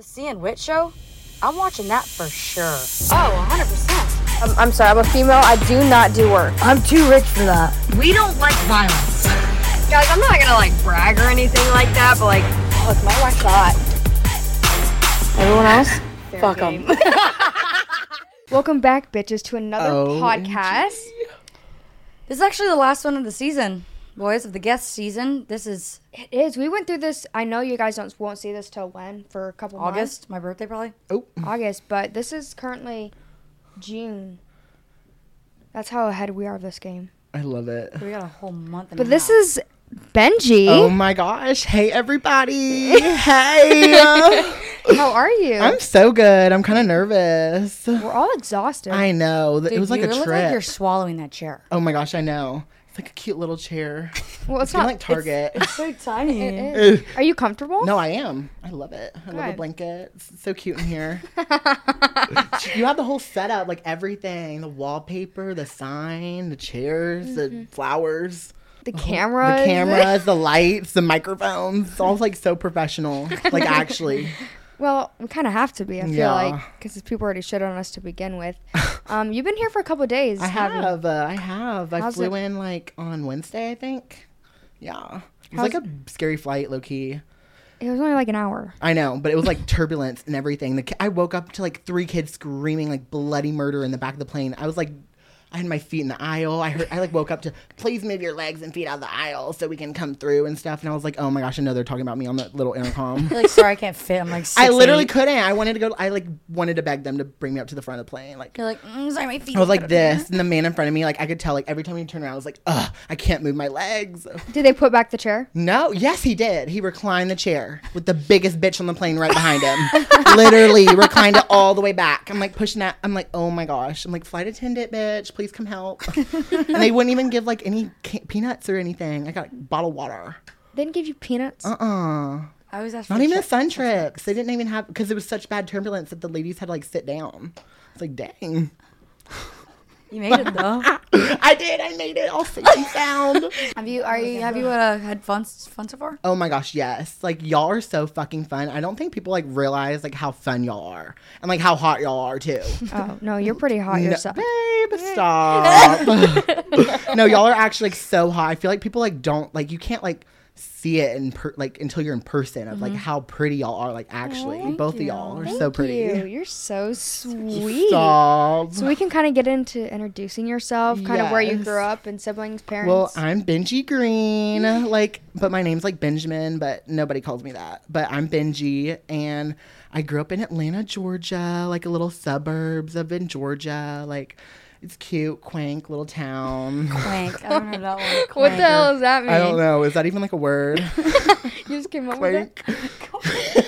The CN Wit show? I'm watching that for sure. Oh, 100%. I'm, I'm sorry, I'm a female. I do not do work. I'm too rich for that. We don't like violence. Guys, I'm not gonna like brag or anything like that, but like, look, my wife's hot. Everyone else? Fuck them. Welcome back, bitches, to another OMG. podcast. This is actually the last one of the season, boys, of the guest season. This is It is. We went through this. I know you guys don't won't see this till when for a couple August, my birthday probably. Oh, months. August, but this is currently June. That's how ahead we are of this game. I love it. We got a whole month. And But a this half. is Benji. Oh my gosh. Hey, everybody. hey. How are you? I'm so good. I'm kind of nervous. We're all exhausted. I know. It Dude, was like you a look trip. like you're swallowing that chair. oh my gosh, I know. It's like a cute little chair. well, it's It's kind not of like Target. It's so tiny. It. Are you comfortable? No, I am. I love it. I love the blanket. It's so cute in here. you have the whole setup, like everything the wallpaper, the sign, the chairs, the mm-hmm. flowers, The camera. the cameras, the lights, the microphones. It's all like so professional. Like, actually. Well, we kind of have to be. I feel Yeah. like because people already shit on us to begin with. Um, you've been here for a couple days. I have. Uh, I have. I How's flew it- in like on Wednesday, I think. Yeah. It was How's- like a scary flight, low key. It was only like an hour. I know, but it was like turbulence and everything. The ki- I woke up to like three kids screaming like bloody murder in the back of the plane. I was like, I had my feet in the aisle. I heard. I like woke up to please move your legs and feet out of the aisle so we can come through and stuff. And I was like, oh my gosh, I know they're talking about me on the little intercom. You're like, sorry, I can't fit. I'm like, I literally 6'8". couldn't. I wanted to go. I like wanted to beg them to bring me up to the front of the plane. Like You're like, mm, sorry, my feet. I was like this, and the man in front of me, like I could tell, like every time he turned around, I was like, ugh, I can't move my legs. Did they put back the chair? No, yes, he did. He reclined the chair with the biggest bitch on the plane right behind him. Literally reclined it all the way back. I'm like pushing that. I'm like, oh my gosh. I'm like, flight attendant, bitch, please come help. and they wouldn't even give like any ca- peanuts or anything. I got like, bottled water. They didn't give you peanuts. Uh uh I always ask. Not even a check- sun trips. They didn't even have because it was such bad turbulence that the ladies had to like sit down. It's like, dang. You made it though. I did. I made it all safe and sound. have you? Are you? Have you uh, had fun? Fun so far? Oh my gosh, yes. Like y'all are so fucking fun. I don't think people like realize like how fun y'all are and like how hot y'all are too. Oh no, you're pretty hot No, yourself. babe, stop. no, y'all are actually like so hot. I feel like people like don't like you can't like see it in per- like until you're in person of like how pretty y'all are. Like actually, Mm-hmm. both you. of y'all are Thank so pretty. you. You're so sweet. Stop. So we can kind of get into introducing yourself, kind of where you grew up and siblings, parents. Well, I'm Benji Green, like, but my name's like Benjamin, but nobody calls me that. But I'm Benji, and I grew up in Atlanta, Georgia, like a little suburbs of in Georgia. Like, it's cute, quaint little town. Quank. I haven't heard that one. what the hell does that mean? I don't know. Is that even like a word? You just came up with Quaint. it.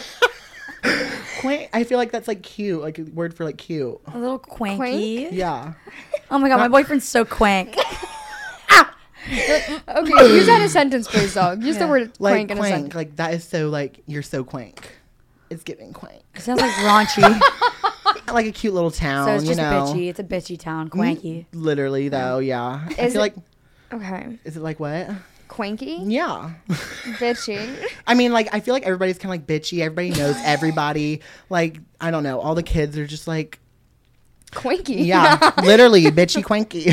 quaint. I feel like that's like cute, like a word for like cute. A little quanky. Yeah. Oh my god, my boyfriend's so quank. Ah! Okay, use that in a sentence, please, dog. Use the Yeah. word Like crank in a quaint. sentence. Like that is so like you're so quank. It's giving quank. It sounds like raunchy. Like a cute little town, so it's just you know. bitchy. It's a bitchy town. Quanky. Literally though, yeah. I Is feel it- like Okay, is it like what? quanky, Yeah. bitchy. I mean, like I feel like everybody's kind of like bitchy. Everybody knows everybody. Like I don't know. All the kids are just like Quanky. yeah, literally bitchy quanky.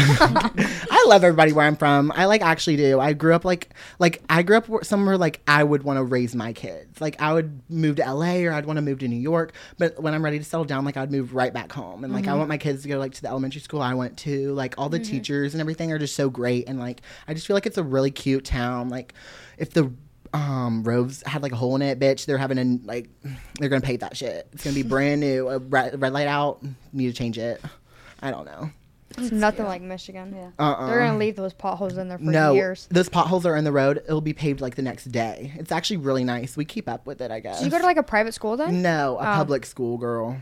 I love everybody where I'm from. I like actually do. I grew up like like I grew up somewhere like I would want to raise my kids. Like I would move to LA or I'd want to move to New York. But when I'm ready to settle down, like I'd move right back home. And like I want my kids to go like to the elementary school I went to. Like all the teachers and everything are just so great. And like I just feel like it's a really cute town. Like if the um roves had like a hole in it bitch they're having a like they're gonna paint that shit it's gonna be brand new a red, red light out need to change it i don't know It's nothing like Michigan. Yeah. uh-uh They're gonna leave those potholes in there for no years. those potholes are in the road it'll be paved like the next day it's actually really nice we keep up with it i guess Did you go to like a private school then? no a Oh. public school girl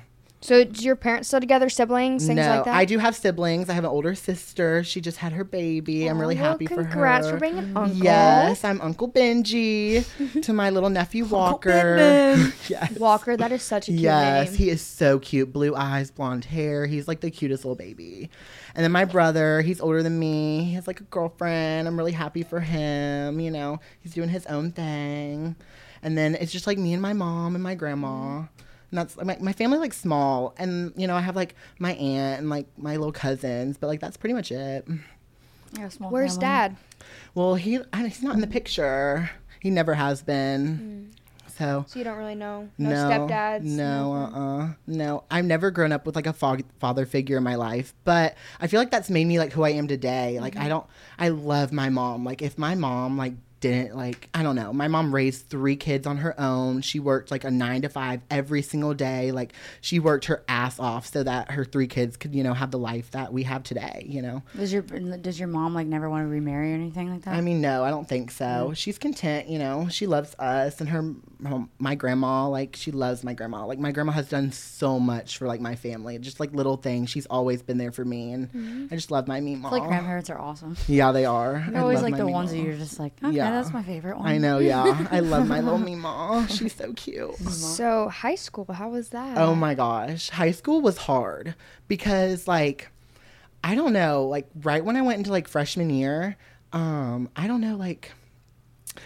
So do your parents still together, siblings, things no like that? i do have siblings i have an older sister she just had her baby i'm oh, really Oh, well, happy for her Congrats for being an uncle. Yes, I'm Uncle Benji to my little nephew Walker. yes. Walker, that is such a cute Yes, name. he is so cute. Blue eyes, blonde hair. He's like the cutest little baby. And then my brother, he's older than me. He has like a girlfriend. I'm really happy for him. You know, he's doing his own thing. And then it's just like me and my mom and my grandma. And that's my, my family like small, and you know I have like my aunt and like my little cousins, but like that's pretty much it. Yeah, small Where's family. dad? Well, he I, he's not in the picture. He never has been. So So you don't really know. No, no, stepdads. No, nothing? uh, uh no. I've never grown up with like a fa- father figure in my life, but I feel like that's made me like who I am today. Like I don't, I love my mom. Like if my mom like didn't like, I don't know. My mom raised three kids on her own. She worked like a nine to five every single day. Like she worked her ass off so that her three kids could, you know, have the life that we have today. You know. Does your does your mom like never want to remarry or anything like that? I mean, no, I don't think so. Mm. She's content, you know. She loves us and her, my grandma. Like she loves my grandma. Like my grandma has done so much for like my family. Just like little things. She's always been there for me, and I just love my meat feel like grandparents are awesome. Yeah, they are. They're I always like the ones that you're just like, okay, Yeah. That's my favorite one. I know. Yeah, I love my little mima. She's so cute. So high school, how was that? Oh my gosh. High school was hard because like I don't know, like right when I went into like freshman year, um, I don't know, like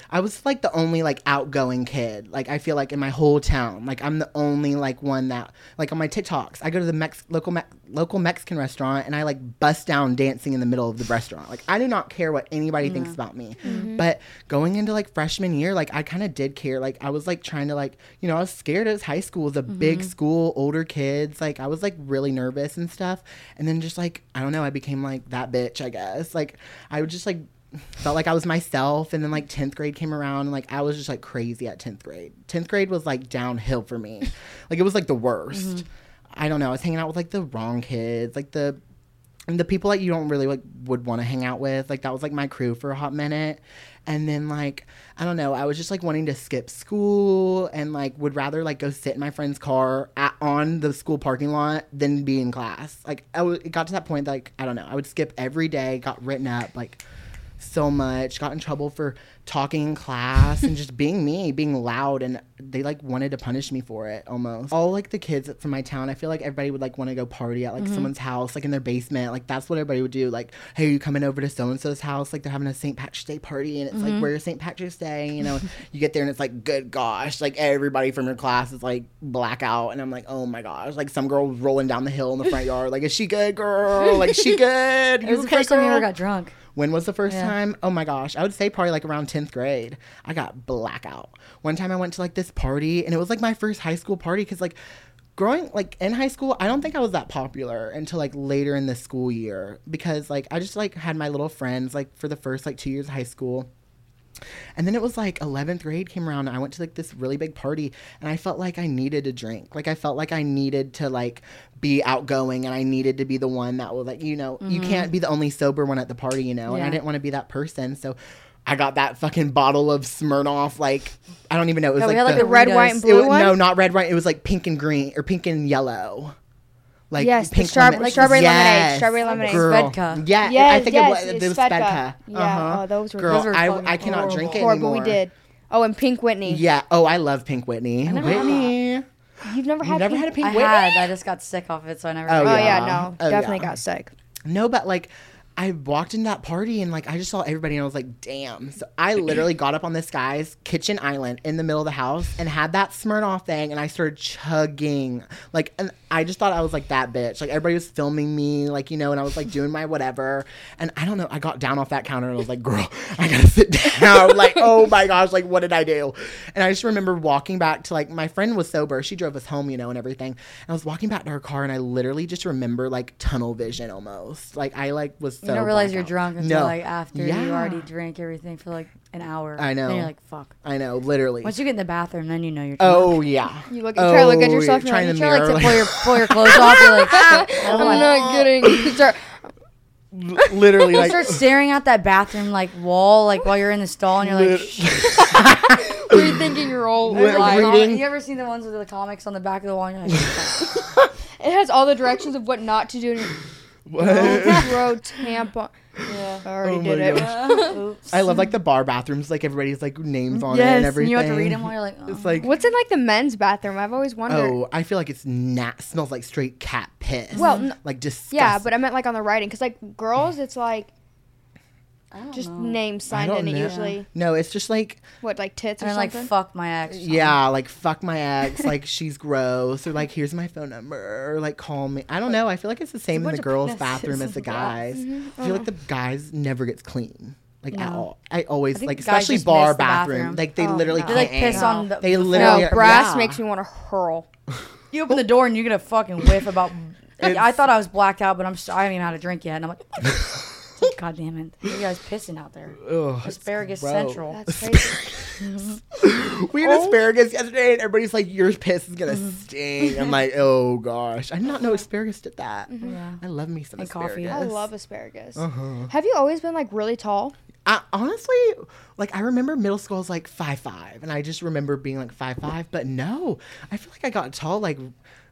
I was like the only like outgoing kid. Like I feel like in my whole town, like I'm the only like one that like on my TikToks, I go to the Mex- local Me- local Mexican restaurant and I like bust down dancing in the middle of the restaurant. Like I do not care what anybody thinks about me. Mm-hmm. But going into like freshman year, like I kind of did care. Like I was like trying to like, you know, I was scared as high school. Was a big mm-hmm. school, older kids. Like I was like really nervous and stuff. And then just like I don't know, I became like that bitch, I guess. Like I would just like felt like I was myself. And then like 10th grade came around and like I was just like crazy at 10th grade. 10th grade was like downhill for me. like it was like the worst. Mm-hmm. I don't know. I was hanging out with like the wrong kids, like the and the people that you don't really like would want to hang out with. Like that was like my crew for a hot minute. And then like I don't know, I was just like wanting to skip school and like would rather like go sit in my friend's car at, on the school parking lot than be in class. Like I w- it got to that point that, like I don't know, I would skip every day, got written up like so much, got in trouble for talking in class and just being me, being loud, and they like wanted to punish me for it almost. All like the kids from my town, I feel like everybody would like want to go party at like mm-hmm. someone's house, like in their basement. Like that's what everybody would do. Like, hey, you coming over to so and so's house? Like they're having a St. Patrick's Day party, and it's like mm-hmm. where's St. Patrick's Day, you know? you get there and it's like, good gosh, like everybody from your class is like blackout, and I'm like, oh my gosh, like some girl rolling down the hill in the front yard, like is she good, girl? Like is she good? It was the first time you ever got drunk. When was the first Yeah. time? Oh my gosh. I would say probably like around 10th grade. I got blackout. One time I went to like this party and it was like my first high school party because like growing like in high school, I don't think I was that popular until like later in the school year because like I just like had my little friends like for the first like two years of high school. And then it was like 11th grade came around and I went to like this really big party and I felt like I needed a drink. Like I felt like I needed to like be outgoing and I needed to be the one that will like, you know, you mm-hmm. can't be the only sober one at the party, you know. And I didn't want to be that person. So I got that fucking bottle of Smirnoff like I don't even know. It was Yeah, we like had, like, the, the red, white, and it blue was, one. no, not red, white. It was like pink and green or pink and yellow. Like Yes, the pink strawberry- lemon- like strawberry lemonade, Yes, strawberry lemonade. Girl. Svedka. Yeah, Yes, I think yes, it was. it's It was Svedka. Svedka. Yeah, Uh-huh. oh, those were Girl, Those were I, I cannot horrible. drink it horrible. anymore. We did. Oh, and Pink Whitney. Yeah. Oh, I love Pink Whitney. never had Whitney. You've never You had never Pink had a Pink I Whitney? had. I just got sick off it, so I never. Oh, Oh tried it. yeah, Yeah. no, Oh, definitely yeah. got sick. No, but like I walked in that party and like I just saw everybody and I was like, damn. So I literally got up on this guy's kitchen island in the middle of the house and had that Smirnoff thing and I started chugging. Like and I just thought I was like that bitch. Like everybody was filming me, like, you know, and I was like doing my whatever. And I don't know, I got down off that counter and I was like, girl, I gotta sit down. like, oh my gosh, like what did I do? And I just remember walking back to like my friend was sober. She drove us home, you know, and everything. And I was walking back to her car and I literally just remember like tunnel vision almost. Like I like was so You don't realize you're blackout. drunk until No. like after Yeah. you already drank everything for like an hour. I know. Then you're like, fuck. I know, literally. Once you get in the bathroom, then you know you're oh, drunk. oh yeah. You look- you try to look at Oh, yourself, you're you're trying like, to you try like mirror, to pull your pull your clothes off. You're like, shit. I don't I'm not oh. kidding. You start- like, literally You like start staring at that bathroom like wall, like while you're in the stall, and you're like, lit- shit. rethinking your whole Lit- life. reading. You ever seen the ones with the comics on the back of the wall? And you're like. It has all the directions of what not to do. And what? throw tampon. yeah. I already Oh did my it. gosh. Oops. I love like the bar bathrooms, like everybody's like names on it yes, and and everything. you have to read them while you're like, oh. It's like What's in like the men's bathroom? I've always wondered. oh, I feel like it's nat smells like straight cat piss. Well, n- like disgusting. yeah, but I meant like on the writing because like girls, it's like I don't just know. names signed in it know. usually. No, it's just like What like tits or something? And then like something? fuck my ex. yeah, like fuck my ex, like she's gross, or like here's my phone number, or like call me. I don't know. I feel like it's the same in the girls' bathroom as the in the glass. guys. Mm-hmm. I feel like the guys never gets clean. Like at all. I always I like especially bar bathroom. bathroom. Like they Oh, literally no. They like piss on the. They literally no, are- brass yeah. makes me want to hurl. You open the door and you get a fucking whiff about. It's- I thought I was blacked out, but I'm. St- I haven't even had a drink yet, and I'm like, God damn it! You guys pissing out there. Ugh, Asparagus gross. Central. That's crazy. We had asparagus yesterday, and everybody's like, "Your piss is gonna Mm-hmm. stink." I'm like, "Oh gosh, I did not know asparagus did that." Yeah. I love me some And coffee. asparagus. I love asparagus. Uh-huh. Have you always been like really tall? I, honestly, like I remember middle school was like five five, and I just remember being like five five. But no, I feel like I got tall like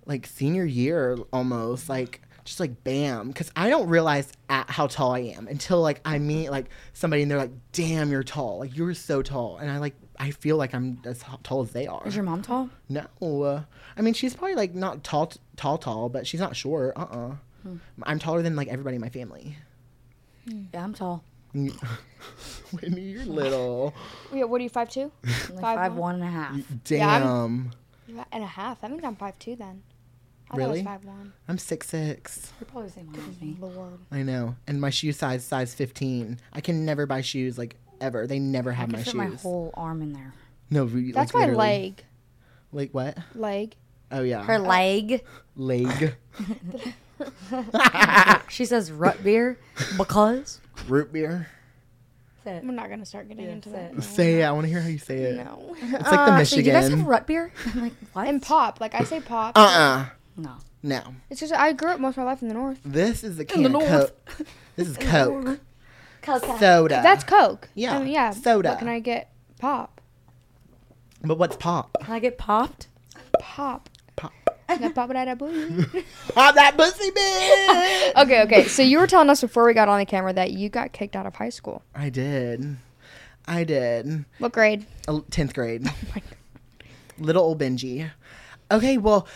like senior year almost like just like bam because I don't realize at how tall I am until like I meet like somebody and they're like, "Damn, you're tall! Like you're so tall," and I like I feel like I'm as tall as they are. Is your mom tall? No, uh, I mean she's probably like not tall, tall, tall, but she's not short. Uh, uh Hmm. I'm taller than like everybody in my family. Yeah, I'm tall. Whitney, you're little. Yeah, what are you, five two? I'm like Five five, one? one and a half. Yeah, Damn. And a half. That means I'm five two then. I Really? I was five one. I'm six six. You're probably the same height as me. Lord. I know, and my shoe size size fifteen. I can never buy shoes like ever. They never I have can my fit shoes. my whole arm in there. no, re- That's like, my literally. leg. Like what? Leg. Oh yeah, Her leg. leg. She says root beer because. Root beer. Say it. We're not gonna start getting Yeah, into that. it. No. Say it. I want to hear how you say it. No. It's like the Actually, do you guys have root beer? I'm like, what? And pop. Like I say pop. Uh uh no. No. It's just I grew up most of my life in the north. This is the can the of north. Coke. This is Coke. Coca. Soda. That's Coke. Yeah, I mean, yeah. soda. What can I get? Pop. But what's pop? Can I get popped? Pop. Pop. That pop that booty. Pop that pussy, bitch. okay, okay. So you were telling us before we got on the camera that you got kicked out of high school. I did. I did. What grade? Uh, 10th grade. Oh my God. Little old Benji. Okay, well,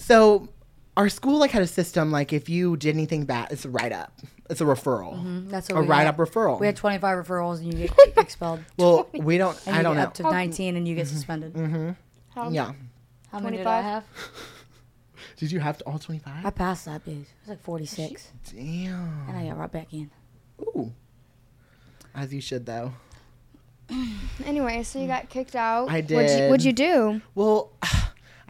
so our school like had a system like if you did anything bad, it's a write up. It's a referral. Mm-hmm. That's what A write up referral. We had 25 referrals and you get expelled. well, we don't. And I you don't get know. up to 19 and you get mm-hmm. suspended. Mm-hmm. How, yeah. How many did I have? Did you have to all 25? I passed that bitch. It was like 46. Damn. And I got right back in. Ooh. As you should though. Anyway, so you mm. got kicked out. I What'd you, did. what'd you do? Well,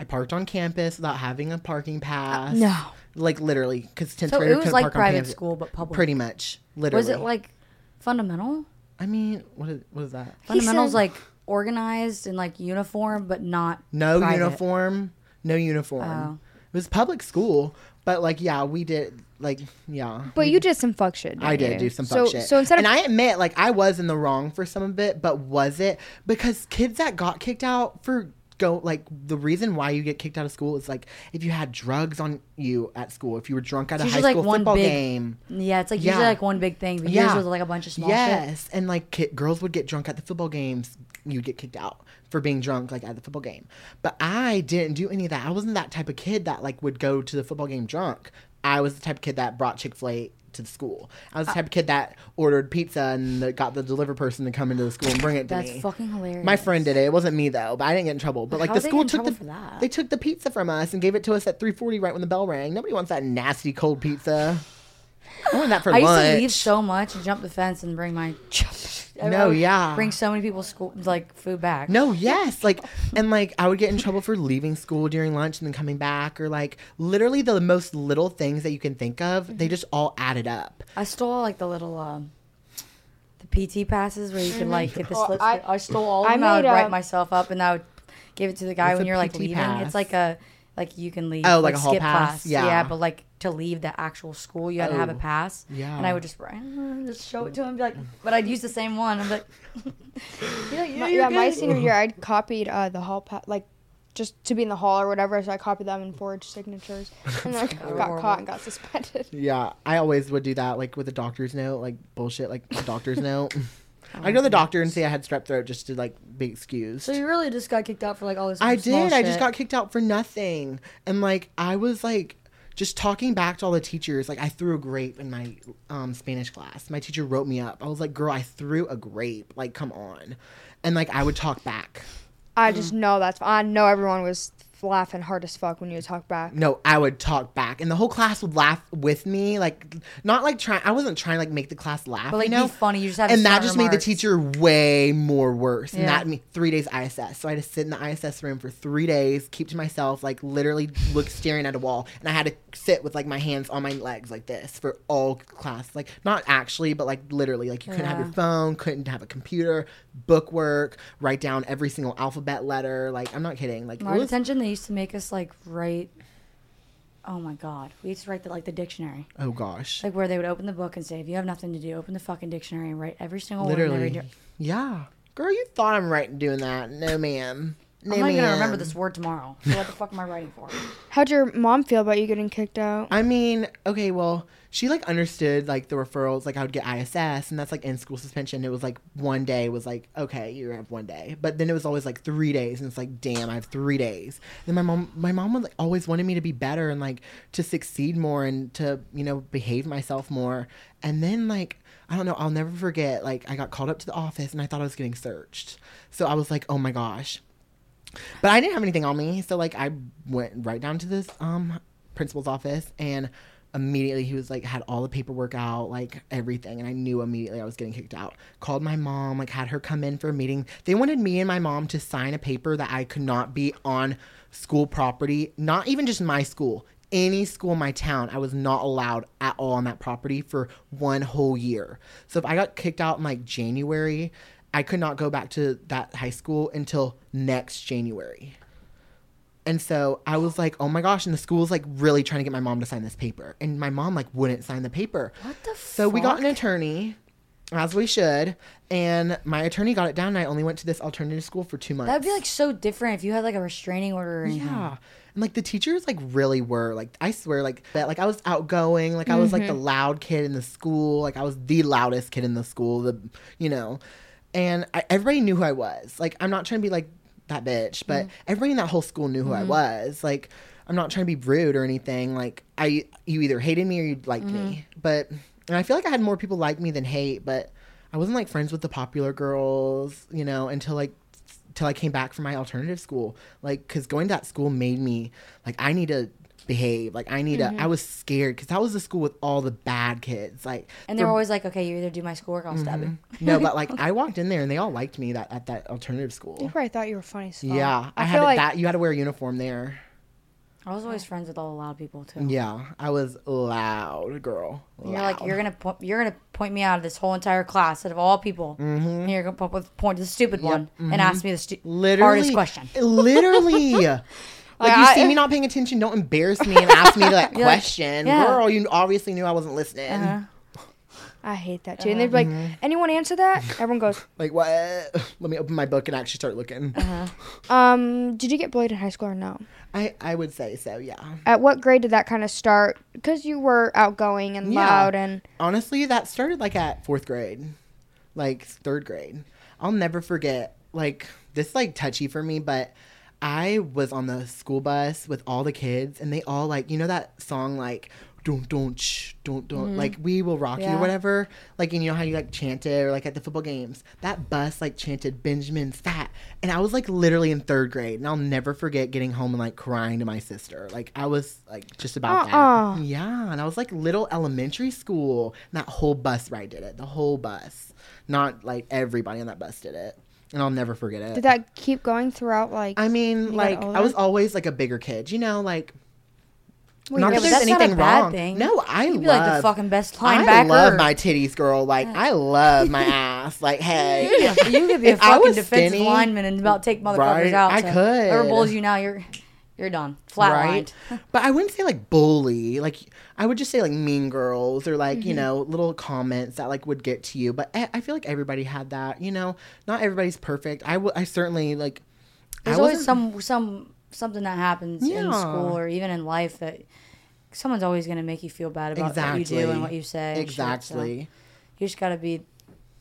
I parked on campus without having a parking pass. no. Like literally, because 10th So grader it was couldn't like park on private school, but public. Pretty much. Literally. Was it like fundamental? I mean, what is, what is that? Fundamental's said- like organized and like uniform, but not No private. uniform. No uniform. Oh. It was public school, but like yeah, we did like yeah. But you did some fuck shit. I didn't did you? do some so, fuck shit. So instead of and I admit, like, I was in the wrong for some of it, but was it because kids that got kicked out for go like the reason why you get kicked out of school is like if you had drugs on you at school, if you were drunk at a high school like, one football big- game. Yeah, it's like Yeah. usually like one big thing, but Yeah. yours was like a bunch of small shit. Yes, and like ki- girls would get drunk at the football games. You'd get kicked out for being drunk, like at the football game. But I didn't do any of that. I wasn't that type of kid that like would go to the football game drunk. I was the type of kid that brought Chick Fil A to the school. I was the uh, type of kid that ordered pizza and the, got the deliver person to come into the school and bring it to me. That's me. fucking hilarious. My friend did it. It wasn't me though, but I didn't get in trouble. But like how the they school get in took the trouble for that? they took the pizza from us and gave it to us at 3:40 right when the bell rang. Nobody wants that nasty cold pizza. I wanted that for I used to leave so much and jump the fence and bring my. I No, would yeah. Bring so many people's school like food back. No, yes. Like, and like, I would get in trouble for leaving school during lunch and then coming back, or like, literally the most little things that you can think of, they just all added up. I stole like the little um, the PT passes where you could like get the Oh, slips. I- I, stole all of I them. I would a- write myself up and I would give it to the guy What's when you're like PT leaving. pass? It's like a like you can leave. Oh, like a hall skip pass? class. Yeah. yeah, but like to leave the actual school, you had to have a Oh, pass. yeah. and I would just uh, just show it to him, be like, but I'd use the same one. I'm like, yeah, yeah, my, yeah, my senior year, I'd copied uh, the hall pass, like just to be in the hall or whatever. So I copied them and forged signatures, and then I got horrible. caught and got suspended. Yeah, I always would do that, like with a doctor's note, like bullshit, like a doctor's note. I'd go to the doctor and say I had strep throat just to like be excused. So you really just got kicked out for like all this. I small did. I just got kicked out for nothing. And like I was like just talking back to all the teachers, like I threw a grape in my um, Spanish class. My teacher wrote me up. I was like, "Girl, I threw a grape. Like, come on," and like I would talk back. I just know that's. I know everyone was laughing hard as fuck when you would talk back. No, I would talk back, and the whole class would laugh with me. Like, not like trying. I wasn't trying to like make the class laugh. But like you know? be funny. You just have and that just made the teacher way more worse. And that me three days ISS. So I had to sit in the ISS room for three days, keep to myself, like literally look staring at a wall, and I had to sit with like my hands on my legs like this for all class. Like not actually, but like literally. Like you couldn't have your phone, couldn't have a computer, book work, write down every single alphabet letter. Like I'm not kidding. Like was- they used to make us like write. Oh my god, we used to write the, like the dictionary, oh gosh, like where they would open the book and say, "If you have nothing to do, open the fucking dictionary and write every single word." in every literally. Yeah, girl, you thought I'm right in doing that? No, ma'am. No, I'm not even gonna remember ma'am. this word tomorrow. So what the fuck am I writing for? How'd your mom feel about you getting kicked out? I mean, okay, well, she like understood like the referrals. Like I would get ISS, and that's like in school suspension. It was like one day was like okay, you have one day, but then it was always like three days, and it's like damn, I have three days. And my mom, my mom would like, always wanted me to be better and like to succeed more and to you know behave myself more. And then like I don't know, I'll never forget. Like I got called up to the office, and I thought I was getting searched. So I was like, oh my gosh. But I didn't have anything on me, so like I went right down to this um principal's office and immediately he was like had all the paperwork out, like everything, and I knew immediately I was getting kicked out. Called my mom, like had her come in for a meeting. They wanted me and my mom to sign a paper that I could not be on school property, not even just my school. Any school in my town, I was not allowed at all on that property for one whole year. So if I got kicked out in like January, I could not go back to that high school until next January. And so I was like, oh my gosh. And the school's like really trying to get my mom to sign this paper. And my mom like wouldn't sign the paper. What the So we got an attorney, as we should. And my attorney got it down. And I only went to this alternative school for two months. That'd be like so different if you had like a restraining order or anything. Yeah. And like the teachers like really were like I swear like that like I was outgoing like I was like the mm-hmm. loud kid in the school like I was the loudest kid in the school the you know and I, everybody knew who I was like I'm not trying to be like that bitch but mm. everybody in that whole school knew who I mm-hmm. was. Like I'm not trying to be rude or anything. Like I you either hated me or you liked me. Mm-hmm. But and I feel like I had more people like me than hate but I wasn't like friends with the popular girls you know until like till I came back from my alternative school. Like, cause going to that school made me like I need to behave. Like I need to. I mm-hmm. was scared because that was the school with all the bad kids. Like, And they were always like, "Okay, you either do my schoolwork, or I'll stab mm-hmm. you." no, but like I walked in there and they all liked me that at that alternative school. school. probably thought you were funny as fuck. Yeah, I, I, had like that. You had to wear a uniform there. I was always friends with all the loud people too. Yeah, I was loud, girl. And You're like, you're gonna po- you're gonna point me out of this whole entire class out of all people, Mm-hmm. and you're gonna point to the stupid one and mm-hmm. ask me the stu- literally hardest question. Literally. Like, you I- see me not paying attention, don't embarrass me and ask me that You're like, question. yeah. Girl, you obviously knew I wasn't listening. Uh-huh. I hate that too. And they'd be like, Mm-hmm. anyone answer that? Everyone goes, Like what? Let me open my book and actually start looking. um, did you get bullied in high school or no? I I would say so. Yeah. At what grade did that kind of start? Because you were outgoing and Yeah. loud and Honestly, that started like at fourth grade, like third grade. I'll never forget. Like this, like touchy for me, but I was on the school bus with all the kids, and they all like you know that song like. Don't don't shh, don't don't mm-hmm. like we will rock you or whatever like and you know how you like chant it or like at the football games? That bus like chanted Benjamin Fat and I was like literally in third grade and I'll never forget getting home and like crying to my sister. Like I was like just about Uh-uh. that yeah and I was like little elementary school and that whole bus ride did it the whole bus. Not like everybody on that bus did it and I'll never forget it did that keep going throughout like I mean like I was always like a bigger kid you know like Wait, not Yeah, that there's that's not a anything bad wrong. thing. No, I You'd be love like the fucking best linebacker. I love my titties, girl. Like I love my ass. Like hey, you could be a fucking defensive skinny, lineman and about take motherfuckers right, out. I so could. Whoever bullies you now, you're you're done. Flatlined. right? but I wouldn't say like bully. Like I would just say like mean girls or like Mm-hmm. you know little comments that like would get to you. But I, I feel like everybody had that. You know, not everybody's perfect. I would. I certainly like. There's I always some some something that happens in school or even in life that someone's always gonna make you feel bad about what you do and what you say. and shit, so exactly. you just gotta be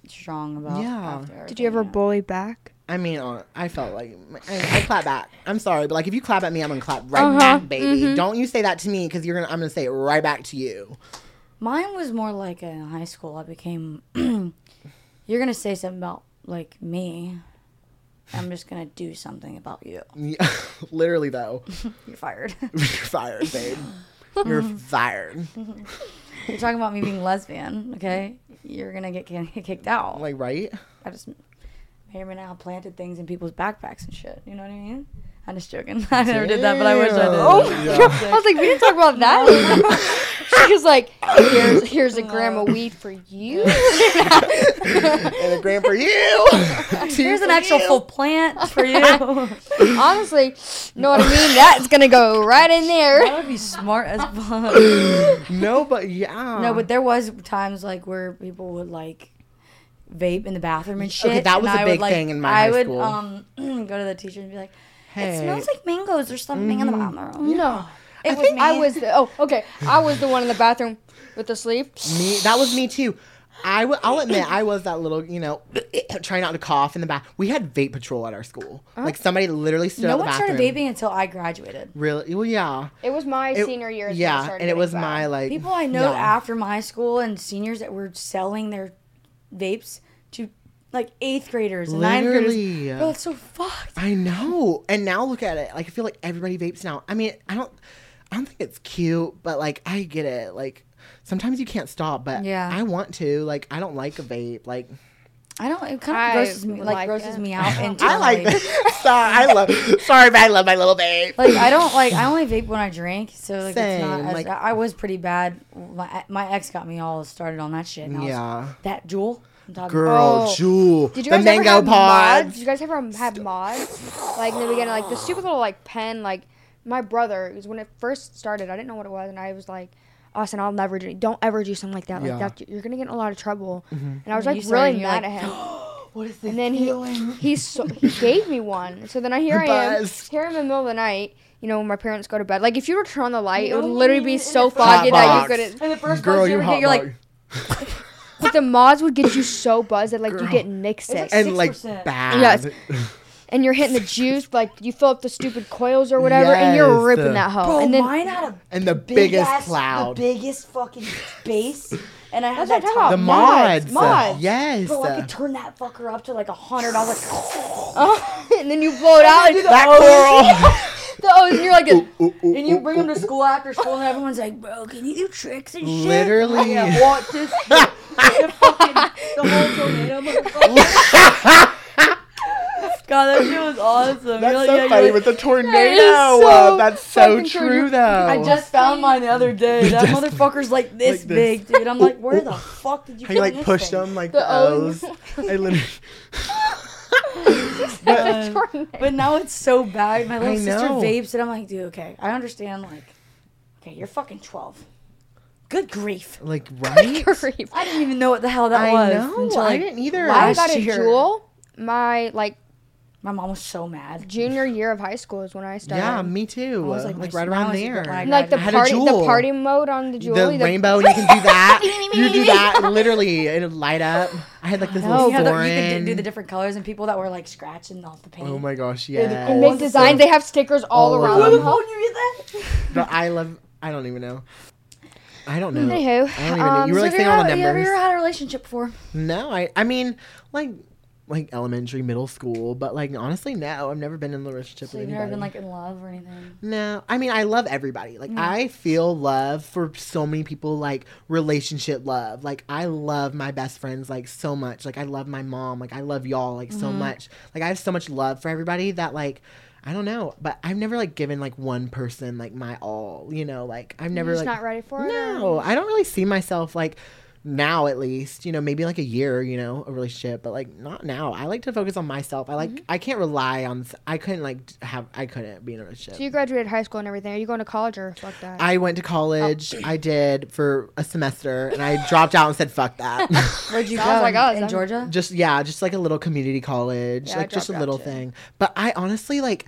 strong about. Yeah. after did you ever everything, bully back? I mean, uh, I felt like I, I clap back. I'm sorry, but like if you clap at me, I'm gonna clap right Uh-huh. back, baby. Don't you say that to me because you're gonna. I'm gonna say it right back to you. Mine was more like in high school. I became. you're gonna say something about like me. I'm just gonna do something about you. Yeah, Literally though, You're fired. you're fired, babe. You're fired. You're talking about me being lesbian, okay? You're gonna get ki- kicked out. Like right? I just may or may planted things in people's backpacks and shit. You know what I mean? I'm just joking. I never did that, but I wish I did. Oh, I was like, we didn't talk about that. she was like, here's here's a gram of weed for you. and a gram for you. Here's an actual you. full plant for you. Honestly, know what I mean? That's gonna go right in there. that would be smart as fuck. No, but yeah. No, but there was times like where people would like vape in the bathroom and shit. Okay, that and was a I big would, like, thing in my I high would school. um go to the teacher and be like, Hey. Mm-hmm. "It smells like mangoes or something in the bathroom." No, it was me. I was the, oh okay. I was the one in the bathroom with the sleep. me. That was me too. I w- I'll admit I was that little, you know, trying not to cough in the back. We had vape patrol at our school. Like somebody literally stood no at the one bathroom. started vaping until I graduated. Really? Well, yeah. It was my It- senior year. is when it yeah, started and it was getting my bad. like People I know yeah. after my school and seniors that were selling their vapes to like eighth graders and ninth Literally. graders. Bro, that's so fucked. I know. And now look at it. Like I feel like everybody vapes now. I mean, I don't I don't think it's cute, but like I get it. Like sometimes you can't stop, but Yeah. I want to. Like I don't like a vape. Like I don't. It kind of grosses me. Like, like grosses it. me out. And I like sorry, I love sorry, but I love my little vape. Like I don't like. I only vape when I drink. So like it's not. Same, As, like- I was pretty bad. My my ex got me all started on that shit. And I was- Yeah. that Juul. Girl. Juul. Did you the guys ever mango have mods? pods. Did you guys ever have mods? Like in the beginning, like the stupid little like pen. Like my brother, because when it first started, I didn't know what it was, and I was like, Austin, I'll never do. Don't ever do something like that. Like Yeah. that, you're gonna get in a lot of trouble. Mm-hmm. And I was And like really started, and you're mad like, at him. What is this And then he he so, he gave me one. So then I here I am, here I'm in the middle of the night. You know, when my parents go to bed. Like if you were to turn on the light, it would literally be so the first- foggy that you couldn't. And the first Girl, you you ever hot get, you're like, like But the mods would get you so buzzed that like you get nick sick. and like 6%. bad. Yes. and you're hitting the juice, like you fill up the stupid coils or whatever, and you're Yes. ripping that hoe. bro, and then mine had a and the big biggest ass, cloud. the biggest fucking base, and I had That's what that I'm top. the Mods, mods. mods. Yes. Bro, I could turn that fucker up to like a hundred. I was like, Oh, and then you blow it out, and, that coral. the O's, and you're like, Ooh, ooh, ooh, and you bring ooh, them to school after school, and everyone's like, bro, can you do tricks and shit? Literally. Yeah, watch this. shit. the fucking the whole tornado. motherfucker. God, that shit was awesome. That's You're like- so yeah, funny like, with the tornado. so Uh, That's so true, true. though. I just found mine the other day. That Just- motherfucker's like this, like this. big, dude. I'm like, where the fuck did you How you find like this push them like The the O's. O's. I literally. Uh, but now it's so bad. My little I sister know. vapes, and I'm like, dude, okay, I understand. Like, okay, you're fucking 12. Good grief. like right. Creep. I didn't even know what the hell that I was. know. until, I didn't either. I last got a Juul. My like My mom was so mad. junior year of high school is when I started. Yeah, me too. I was like, like, right around there. And, like the I had a party, the party mode on the Juul. the rainbow, and you can do that. you do that literally, it'd light up. I had like this know. little You, had the, you foreign. could do the different colors, and people that were like scratching off the paint. oh my gosh, the yeah. And make designs. They have stickers all All around them. them. Oh, you get that? But I love. I don't even know. I don't know. Anywho, I don't even know. um, You were So like have saying you all the ever- Have you ever had a relationship before? No, I. I mean, like, like elementary, middle school, but like honestly, no. I've never been in a relationship So with you've anybody. never been like in love or anything? No, I mean I love everybody. Like mm. I feel love for so many people like relationship love. Like I love my best friends like so much. Like I love my mom. Like I love y'all like so mm-hmm. much. Like I have so much love for everybody that like I don't know, but I've never like given like one person like my all, you know, like I've never You're just like not ready for it. No, I don't really see myself like now at least, you know, maybe like a year, you know, a relationship, but like not now. I like to focus on myself. I like Mm-hmm. I can't rely on i couldn't like have I couldn't be in a relationship. So you graduated high school and everything. Are you going to college or fuck that? I went to college. I did for a semester, and I dropped out and said, "Fuck that." Where'd you go? like us, in. Georgia? just yeah, just like a little community college, Yeah, like just a little too. thing. But I honestly like,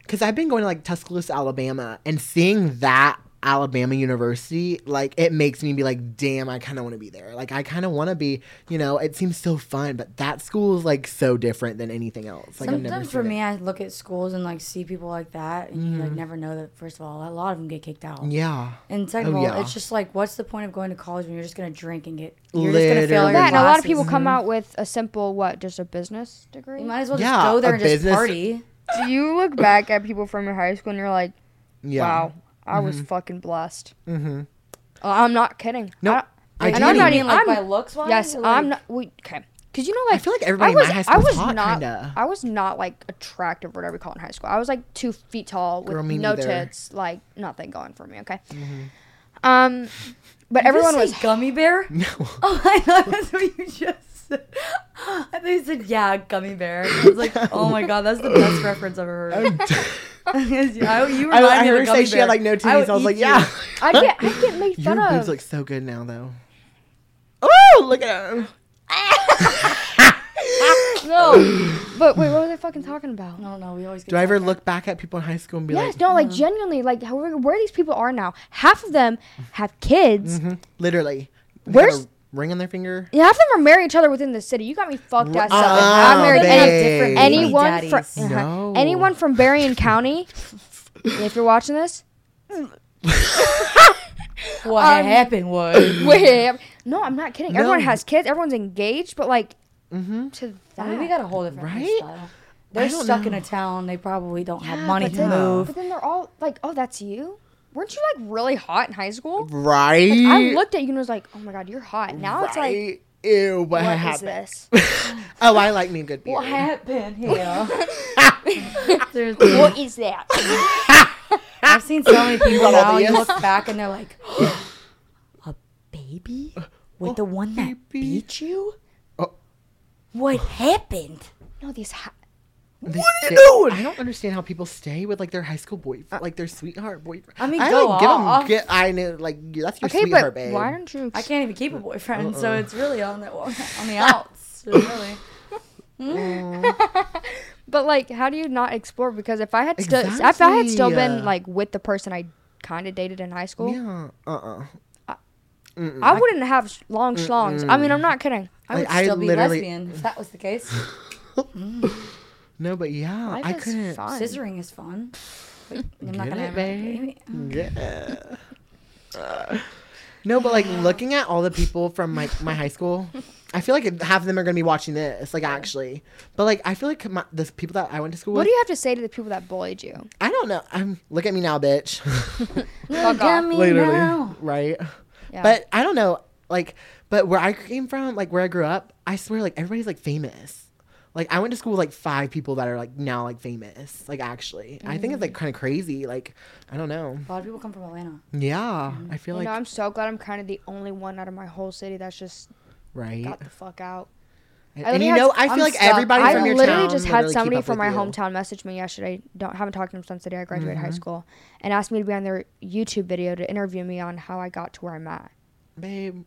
because I've been going to like Tuscaloosa, Alabama, and seeing that Alabama University, like it makes me be like, damn, I kind of want to be there. Like I kind of want to be, you know, it seems so fun, but that school is like so different than anything else. Like I've never Sometimes for me, it. I look at schools and like see people like that, and you like mm. never know that. First of all, a lot of them get kicked out. yeah, And oh, second of Oh, all, yeah. it's just like, what's the point of going to college when you're just gonna drink and get? You're just gonna fail Literally. your That and a lot of classes. people come out with a simple what, just a business degree. You might as well Yeah, just go there a and just party. Do you look back at people from your high school and you're like, yeah. wow, I was fucking blessed. Mm-hmm. Uh, I'm not kidding. No, I, I and I'm not mean even. like I'm, by looks wise. yes, or, I'm not. We okay. Cause you know, like I feel like everybody in was, my high school I was was hot, not. kinda. I was not like attractive, or whatever you call it in high school. I was like two feet tall with Girl, me no neither. tits, like nothing going for me. Okay. Mm-hmm. Um, but Did you everyone say was. gummy bear. No. Oh, I thought that's what you just said. I thought you said yeah, gummy bear. I was like, oh my god, that's the best reference I've ever heard. I, you remind I, I me heard of her say gummy she had like no titties. would I, was like, you. yeah. I get. I get made Your fun boobs of. look so good now, though. Oh, look at them. no, but wait, what was I fucking talking about? I don't know. We always get Do I ever sidetracked. look back at people in high school and be Yes, like, yes, no, like genuinely, like however, where these people are now. Half of them have kids. Mhm, literally, they Where's- got a ring on their finger? Yeah, half of them are marrying each other within the city. You got me fucked ass up. Ah, I'm married They any, different anyone baby from daddies. No. anyone from Berrien County. if you're watching this, What Um, happened was. wait, no, I'm not kidding. Everyone has kids. Everyone's engaged, but like Mm-hmm. to I that. mean, we got a whole different Right? lifestyle. They're don't stuck in a town. They probably don't have money to then, move. But then they're all like, "Oh, that's you." Weren't you like really hot in high school? Right. Like, I looked at you and was like, "Oh my god, you're hot." Now it's like, Right. ew, what, "What is happened? this?" oh, I like me a good beard. What happened here? What is that? I've seen so many people now. You look back and they're like, a baby with the one that beat you. Oh. What happened? no, these. Ha- They What are you doing? I don't understand how people stay with like their high school boyfriend, like their sweetheart boyfriend. I mean, I go like, give 'em- off. get, I know, like that's your okay, sweetheart, but babe. why don't you? I can't even keep a boyfriend, so Uh-uh. it's really on the on the outs. Really. But like, how do you not explore? Because if I had still, if I had still Exactly. been like with the person I kind of dated in high school, Yeah. Uh. uh I wouldn't have sh- long schlongs. I mean, I'm not kidding. I would Like, I still be literally- lesbian if that was the case. No, but yeah, Life I is couldn't. fun. Scissoring is fun. But I'm not Get gonna it, have a babe? baby. Yeah. Uh, no, but like looking at all the people from my my high school, I feel like half of them are gonna be watching this. Like actually, but like I feel like my, the people that I went to school with What with, do you have to say to the people that bullied you? I don't know. I'm look at me now, bitch. Fuck Look off. at me Literally, now. right? Yeah. But I don't know. Like, but where I came from, like where I grew up, I swear, like everybody's like famous. Like I went to school with like five people that are like now like famous. Like actually, I think it's like kind of crazy. Like I don't know. A lot of people come from Atlanta. Yeah, I feel you like know, I'm so glad I'm kind of the only one out of my whole city that's just right. got the fuck out. And, I and you literally know, had- I I'm feel like stuck. everybody I from your town. I literally town just had somebody from my you. hometown message me yesterday. Don't haven't talked to him since the day I graduated Mm-hmm. high school, and asked me to be on their YouTube video to interview me on how I got to where I'm at. babe.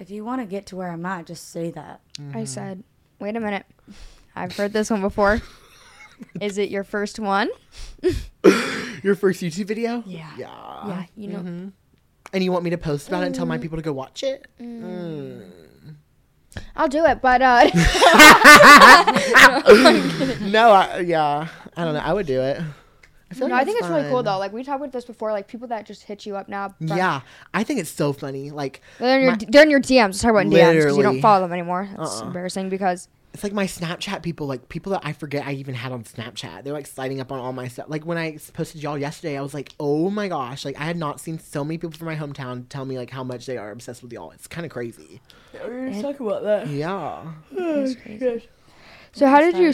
If you want to get to where I'm at, just say that. Mm-hmm. I said, "Wait a minute, I've heard this one before. Is it your first one? Your first YouTube video? Yeah. Yeah. yeah, you know." Mm-hmm. And you want me to post about it and tell my people to go watch it? Mm. I'll do it, but uh, no, I, yeah. I don't know. I would do it. I feel no, like I think that's it's really cool though. Like we talked about this before, like people that just hit you up now. from- Yeah, I think it's so funny. Like They're in your, My- they're in your DMs. Let's talk about DMs because you don't follow them anymore. That's Uh-uh. embarrassing because it's like my Snapchat people, like people that I forget I even had on Snapchat. They're like sliding up on all my stuff. Like when I posted y'all yesterday, I was like, oh my gosh! Like I had not seen so many people from my hometown tell me like how much they are obsessed with y'all. It's kind of crazy. Let's talk about that. Yeah. So how did you?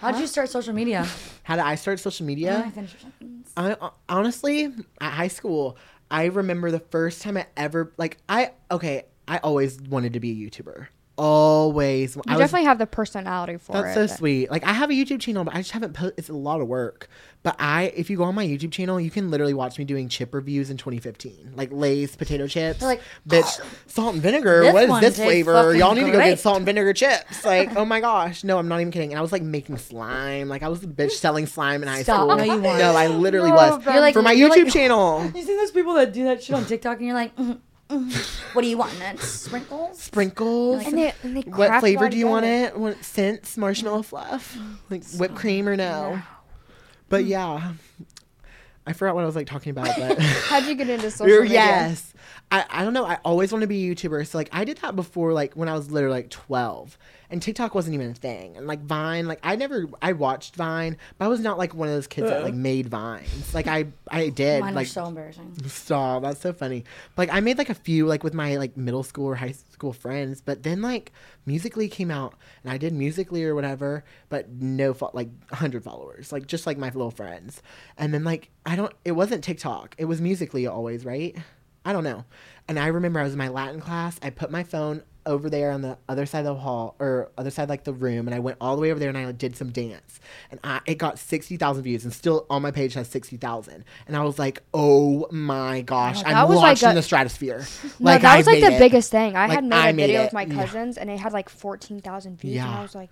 How did you start social media? How did I start social I media? sentence? I, uh, honestly, at high school, I remember the first time I ever like I okay. I always wanted to be a YouTuber. Always. You I was definitely have the personality for That's it. That's so sweet. Like I have a YouTube channel, but I just haven't put. It's a lot of work. But I, if you go on my YouTube channel, you can literally watch me doing chip reviews in 2015, like Lay's potato chips. They're like, bitch, salt and vinegar. What is this flavor? Y'all need to go get salt and vinegar chips. Like, oh my gosh, no, I'm not even kidding. And I was like making slime. Like I was the bitch selling slime in high Stop. school. No, you weren't. No, I literally No, was. but- You're like For my you're YouTube like- channel, You see those people that do that shit on TikTok, and you're like, mm, mm, Mm-hmm. what do you want? Nuts, sprinkles? sprinkles. And they, and they what craft flavor do you want together. it? Want scents, marshmallow mm. fluff, like whipped cream or no? But mm. yeah, I forgot what I was like talking about. But How'd you get into social media? yes, I I don't know. I always want to be a YouTuber. So like I did that before, like when I was literally like 12, and TikTok wasn't even a thing. And like Vine, like I never I watched Vine, but I was not like one of those kids that like uh. made vines. Like I I did Mine like was so embarrassing. Stop. That's so funny. But, like I made like a few like with my like middle school or high school friends, but then like Musically came out and I did Musically or whatever, but no fo- like 100 followers, like just like my little friends. And then like I don't it wasn't TikTok. It was Musically always, right? I don't know. And I remember I was in my Latin class. I put my phone over there on the other side of the hall or other side like the room and I went all the way over there and I did some dance and I, it got 60,000 views and still on my page has 60,000 and I was like oh my gosh that I'm launched like in the stratosphere No, like that was like the it. biggest thing. I Like, had made I a video it. with my Yeah. cousins, and it had like fourteen thousand views, and I was like,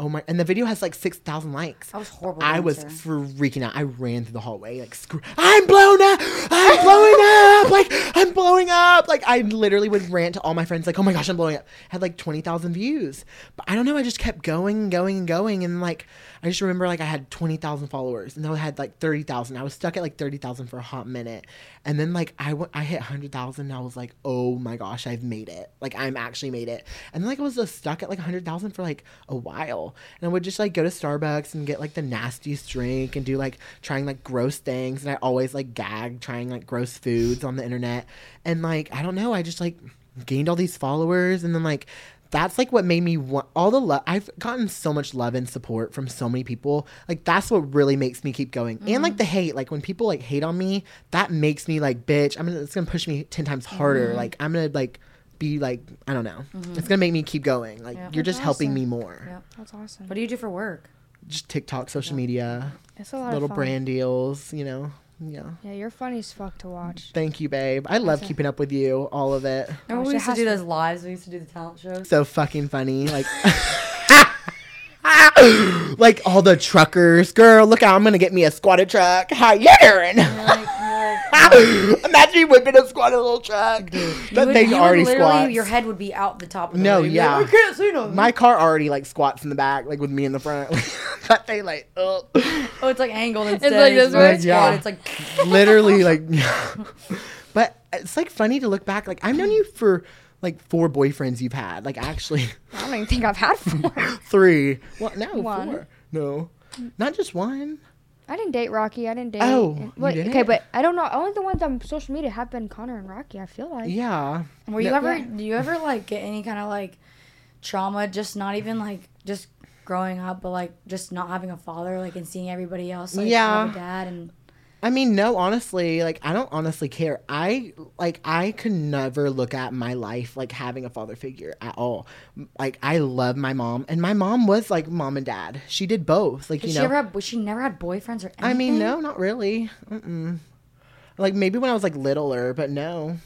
oh my and the video has like 6,000 likes I was horrible. I was freaking out. I ran through the hallway like, screw- I'm blown up. I'm blowing up. Like, I'm blowing up. Like, I literally would rant to all my friends, like, oh my gosh, I'm blowing up. Had like 20,000 views. But I don't know. I just kept going and going and going. And like, I just remember like I had 20,000 followers and then I had like 30,000. I was stuck at like 30,000 for a hot minute. And then like I went, I hit 100,000 and I was like, oh my gosh, I've made it. Like, I'm actually made it. And then like I was just stuck at like 100,000 for like a while. And I would just like go to Starbucks and get like the nastiest drink and do like trying like gross things. And I always like gag trying like gross foods on the internet. And like, I don't know, I just like gained all these followers. And then like, that's like what made me want all the love. I've gotten so much love and support from so many people. Like that's what really makes me keep going. And like mm-hmm. the hate, like when people like hate on me, that makes me like, bitch. I'm gonna. It's gonna push me ten times harder. Mm-hmm. Like I'm gonna like be like I don't know. Mm-hmm. It's gonna make me keep going. Like Yeah. you're just helping me more. Yeah. that's awesome. What do you do for work? Just TikTok, social media, It's a lot little of fun. brand deals. You know. Yeah. Yeah, you're funny as fuck to watch. Thank you, babe. I love keeping up with you. All of it. Remember we used to do to- those lives. We used to do the talent shows. so fucking funny. Like, like all the truckers, girl. Look out! I'm gonna get me a squatted truck. How you doing? You're like, you're like, Imagine you whipping a squatted little truck. you that would- thing you already literally, squats. Your head would be out the top of the No, hood. Yeah. like, I can't see nothing. My car already like squats in the back, like with me in the front. that thing, like, ugh. oh, it's like angled instead. It's like this when way? it's Yeah. It's like literally like. but it's like funny to look back. Like I've known you for like four boyfriends you've had. Like actually. I don't even think I've had four. Three. Well, no, One. four. No, not just one. I didn't date Rocky. I didn't date. Oh, and- you wait, didn't? okay, but I don't know. Only the ones on social media have been Connor and Rocky. I feel like. Yeah. Were you No- ever? Yeah. Do you ever like get any kind of like trauma? Just not even like just growing up, but like just not having a father, like and seeing everybody else like Yeah. have a dad and I mean, no, honestly, like I don't honestly care. I like I could never look at my life like having a father figure at all. Like I love my mom, and my mom was like mom and dad. She did both. Like Did you she know, ever have? Was she never had boyfriends or anything? I mean, no, not really. Mm-mm. Like maybe when I was like littler, but no.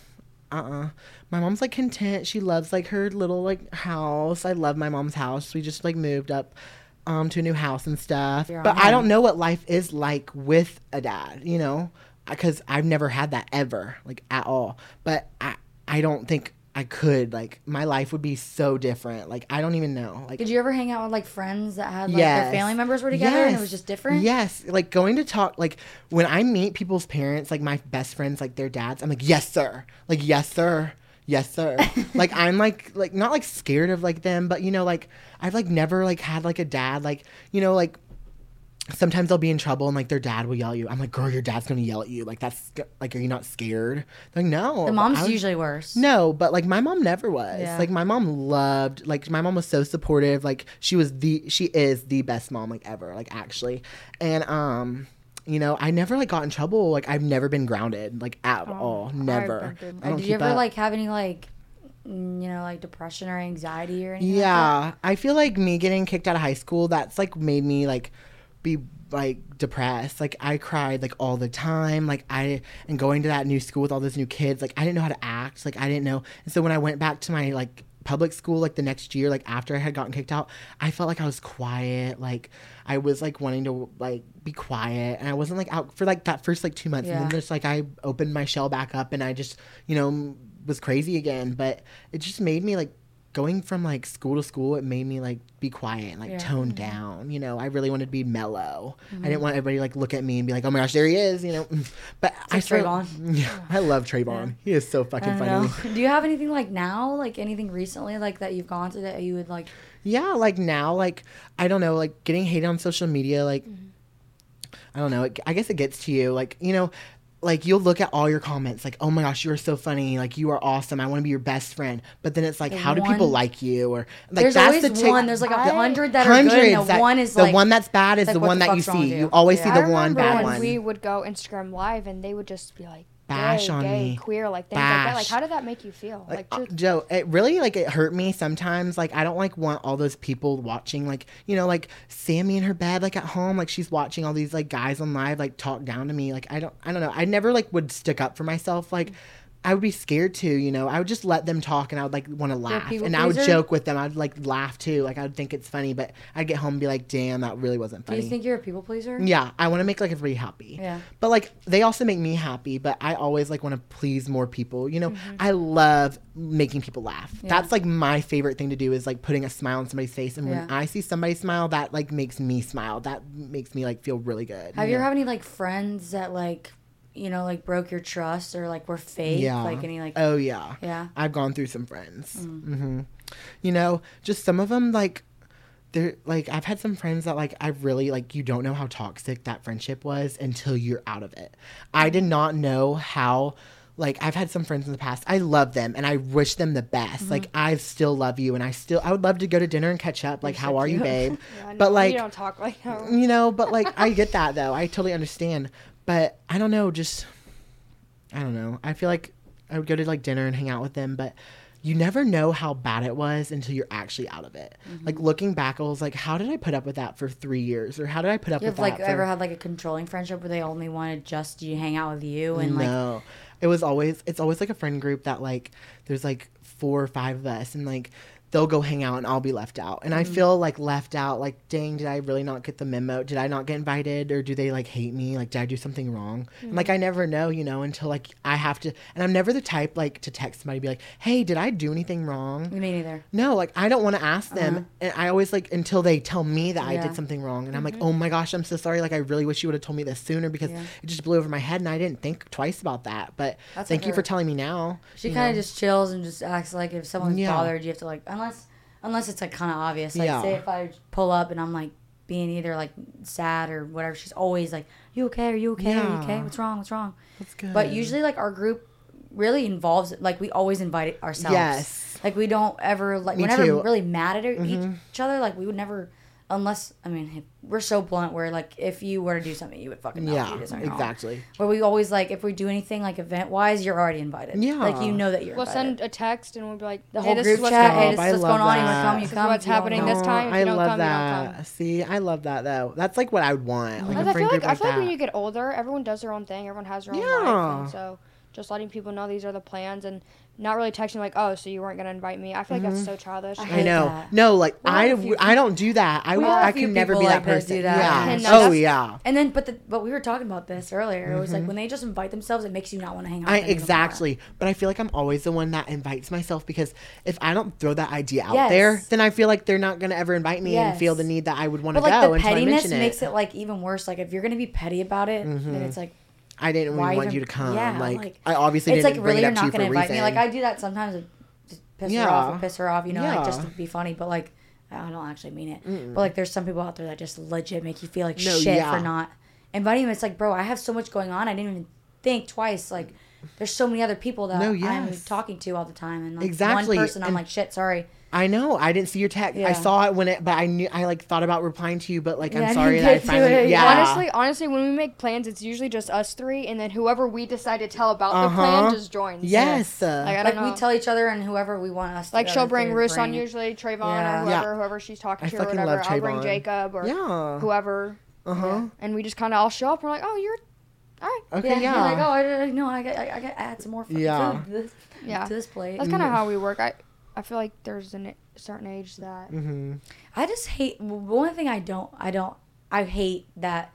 Uh-uh. My mom's like content. She loves like her little like house. I love my mom's house. We just like moved up um to a new house and stuff. You're but I don't know what life is like with a dad, you know? Cuz I've never had that ever, like at all. But I I don't think I could like my life would be so different. Like I don't even know. Like Did you ever hang out with like friends that had like Yes. their family members were together and it was just different? Yes, like going to talk, like when I meet people's parents, like my best friends, like their dads, I'm like, yes, sir. Like, yes, sir. Yes, sir. like I'm like like not like scared of like them, but you know, like I've like never like had like a dad, like you know, like sometimes they'll be in trouble and like their dad will yell at you. I'm like, girl, your dad's gonna yell at you. Like that's like, are you not scared? They're like, no. The mom's was- usually worse. no, but like my mom never was. Yeah. Like my mom loved like my mom was so supportive. Like she was the she is the best mom like ever, like actually. And um you know, I never like got in trouble. Like I've never been grounded like at all. Never. I Did you ever up. like have any like mm, you know, like depression or anxiety or anything? like? Yeah, I feel like me getting kicked out of high school. That's like made me like be like depressed. Like I cried like all the time. Like I and going to that new school with all those new kids. Like I didn't know how to act. Like I didn't know. And so when I went back to my like public school like the next year like after i had gotten kicked out i felt like i was quiet like i was like wanting to like be quiet. And i wasn't like out for like that first like two months. And then just like i opened my shell back up and i just you know was crazy again. But it just made me like going from like school to school it made me like be quiet and like Yeah. tone down you know i really wanted to be mellow i didn't want everybody like look at me and be like oh my gosh there he is you know but i like swear- Trayvon. yeah i love Trayvon. he is so fucking don't funny know. Do you have anything like now, like anything recently, like that you've gone through that you would like? yeah like now like i don't know like getting hate on social media like Mm-hmm. i don't know it, i guess it gets to you like you know like you'll look at all your comments like oh my gosh you are so funny. Like you are awesome. I want to be your best friend. But then it's like The how do people like you? Or like There's that's always the tick- one. There's like a hundred that are good, and the that- one is the like one that's bad is like, the one the that you see. you you? always see I the one remember bad when one. we would go Instagram live and they would just be like Bash gay, on gay, me. queer, like things like that. Like Bash. how did that make you feel? like Like, uh, Joe, it really like it hurt me sometimes. Like I don't like want all those people watching, like you know, like Sammy in her bed, like at home, like she's watching all these like guys on live, like talk down to me. Like I don't, I don't know. I never like would stick up for myself. Like I would be scared to, you know. I would just let them talk, and I would like want to laugh, people and I would joke with them. I'd like laugh too. Like I would think it's funny, but I'd get home and be like, "Damn, that really wasn't funny. Do you think you're a people pleaser? Yeah, I want to make like everybody happy. Yeah. But like they also make me happy, but I always like want to please more people. You know, Mm-hmm. I love making people laugh. That's like my favorite thing to do is like putting a smile on somebody's face and when Yeah. I see somebody smile, that like makes me smile. That makes me like feel really good. Have you ever know? have any like friends that like, you know, like broke your trust or like were fake? Yeah. Like any like. Oh yeah. Yeah. I've gone through some friends. Mm. hmm You know, just some of them like they're like I've had some friends that like I really like you don't know how toxic that friendship was until you're out of it. I did not know how like I've had some friends in the past. I love them and I wish them the best. Mm-hmm. Like I still love you and I still I would love to go to dinner and catch up. Like how are you, babe? yeah, but no, like you don't talk like that. you know, but like I get that though. I totally understand. But I don't know, just I don't know. I feel like I would go to like dinner and hang out with them, but you never know how bad it was until you're actually out of it. Mm-hmm. Like looking back, I was like, how did I put up with that for three years, or how did I put up You with have like that? for- ever had like a controlling friendship where they only wanted just you hang out with you and like no, it was always it's always like a friend group that like there's like four or five of us, and like they'll go hang out and I'll be left out. And I Mm. feel like left out, like, dang, did I really not get the memo? Did I not get invited? Or do they like hate me? Like, did I do something wrong? And, like, I never know, you know, until like I have to. And I'm never the type like to text somebody, be like, hey, did I do anything wrong? me neither. No, like I don't want to ask them, and I always like until they tell me that I Uh-huh. Did something wrong, and I'm like, oh my gosh, I'm so sorry. Like I really wish you would have told me this sooner because Yeah. it just blew over my head, and I didn't think twice about that. But That's thank you for telling me now. She kind of just chills and just acts like if someone's Yeah. bothered, you have to like unless unless it's like kind of obvious. Like Yeah. say if I pull up and I'm like being either like sad or whatever, she's always like, "You okay? Are you okay? Are you okay? What's wrong? What's wrong?" That's good. But usually like our group really involves like we always invite ourselves. Yes. Like we don't ever like Me we're never too. Mm-hmm. really mad at e- each other. Like we would never. Unless I mean, we're so blunt. Where like, if you were to do something, you would fucking know yeah, you did exactly. Where we always like, if we do anything like event wise, you're already invited. Yeah. like you know that you're. We'll invited. send a text and we'll be like, The hey, whole this group is what's chat. going Hey, this I is what's love going on. You want to come? You This come. what's happening this time. I love come, that. See, I love that though. That's like what I would want. Like I a feel friend like I feel like that. when you get older, everyone does their own thing. Everyone has their own life, Yeah. and so just letting people know these are the plans and not really texting like, oh, so you weren't gonna invite me. I feel like that's so childish. I I know. that. No, like We have I, a w- few I don't do that. I, We w- have a I few can never be that like that person. do that. Yeah. And oh yeah. And then, but the but we were talking about this earlier. It was like when they just invite themselves, it makes you not want to hang out. Mm-hmm. I with them anymore. exactly, but I feel like I'm always the one that invites myself because if I don't throw that idea out Yes. there, then I feel like they're not gonna ever invite me and feel the Yes. need that I would want to But like go the until I pettiness mention makes it. it like even worse. Like if you're gonna be petty about it, then it's like I didn't why want even- you to come. yeah, like, like, I obviously it's didn't like bring really it you're to not for gonna a invite me. reason. Like I do that sometimes just piss her off or piss her off. You know, like just to be funny. But like I don't actually mean it. But like there's some people out there that just legit make you feel like No, shit yeah. for not inviting them. It's like, bro, I have so much going on. I didn't even think twice. Like there's so many other people that No, I'm talking to all the time, and like Exactly, one person, I'm and- like, shit, sorry. I know. I didn't see your text. I saw it when it, but I knew I like thought about replying to you, but like Yeah, I I'm sorry that I finally. it. Yeah. Honestly, honestly, when we make plans, it's usually just us three, and then whoever we decide to tell about the plan Uh-huh. just joins. Yes. Like I Like don't know. we tell each other and whoever we want us. like she'll bring to Roos on usually, Trayvon Yeah. or whoever, whoever she's talking I to or fucking whatever. love I'll bring Jacob or yeah. whoever. Uh huh. Yeah. And we just kind of all show up. We're like, oh, you're, all right. Okay. Yeah, Yeah. you're like, oh, I didn't know. I got, I, I got to add some more fucking Yeah. food to this, Yeah. to this plate. That's kind of how we work. I, I feel like there's a certain age that. mm-hmm. I just hate one thing. I don't. I don't. I hate that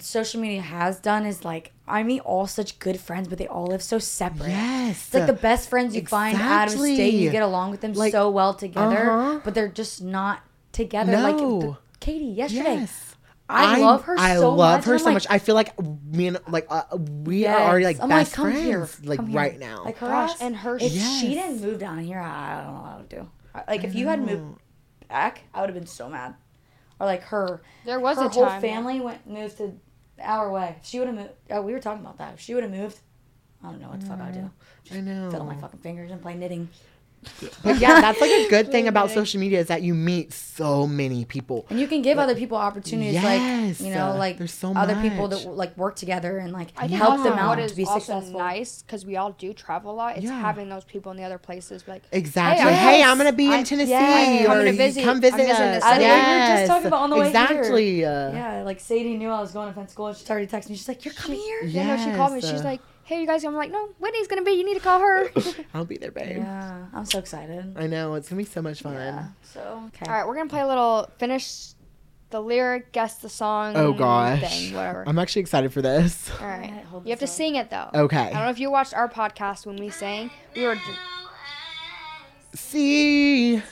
social media has done is like I meet all such good friends, but they all live so separate. Yes. It's like the best friends you find out of state. You get along with them Like, so well together, uh-huh. but they're just not together. Like No. the, Katie yesterday. Yes. I, love her I so love much. her I'm so like, much. I feel like me and like uh, we yes. are already like I'm best come friends here, like come here. right now. Like her Gosh, ass, and her shit. If Yes. she didn't move down here, I don't know what I would do. Like if you had moved back, I would have been so mad. Or like her, There was her a whole time. family went moved to our way. If she would have moved. Oh, we were talking about that. If she would have moved, I don't know what the fuck I'd do. I know. Fiddle my fucking fingers and play knitting. But yeah, that's like a good thing about social media is that you meet so many people. And you can give other people opportunities, Yes, like you know, like there's so other people that like work together and like I help also them out what to be successful. nice because we all do travel a lot. It's Yeah. having those people in the other places. Like, Exactly. Hey, Hey, yes. I'm gonna be in I- Tennessee. yes. or Coming to visit- Come visit us. the city. We were just talking about on the way here. exactly. uh, Yeah, like Sadie knew I was going to Penn School and she started texting me. She's like, "You're coming here." yeah, no, she called me. She's uh, like, hey, you guys. I'm like, no, Whitney's gonna be. You need to call her. I'll be there, babe. Yeah, I'm so excited. I know it's gonna be so much fun. Yeah. So okay. all right, we're gonna play a little. Finish the lyric, guess the song. Oh gosh, thing, whatever. I'm actually excited for this. all right, hold you have to up. sing it though. Okay. I don't know if you watched our podcast when we sang. We were. See, Are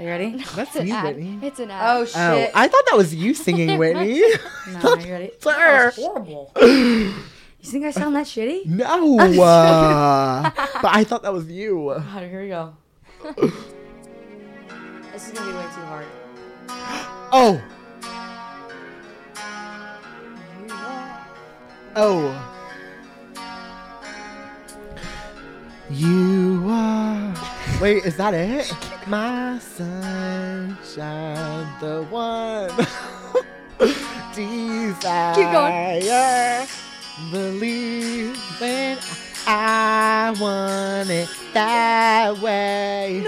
you ready? that's It's an you, ad. Whitney. It's an ad. Oh, oh shit! Oh, I thought that was you singing, Whitney. no, are you ready? Sir. That was horrible. You think I sound that shitty? no, uh, but I thought that was you. God, here we go. this is gonna be way too hard. Oh. Oh. You are. Wait, is that it? My sunshine, the one. Desire. Keep going. Believe when I want it that way.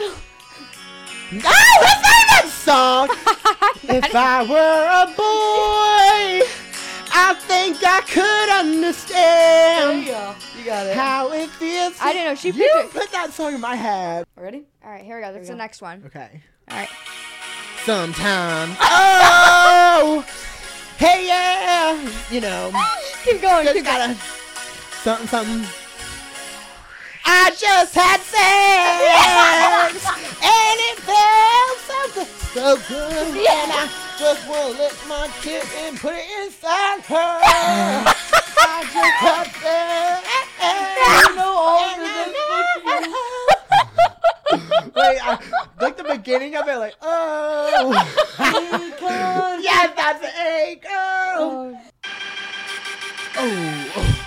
No, that's not that song. if I were a boy, I think I could understand go. You got it. how it feels. I didn't know she you put that song in my head. Ready? All right, here we go. That's we the go. next one. Okay. All right. Sometimes. Oh. Hey yeah. You know. Keep going. Just Keep gotta something something. I just had sex and it felt so good, so good, and I just wanna lick my kid and put it inside her. I just had sex. You know all Wait, I, like the beginning of it, like oh, yes, that's an A girl. Oh.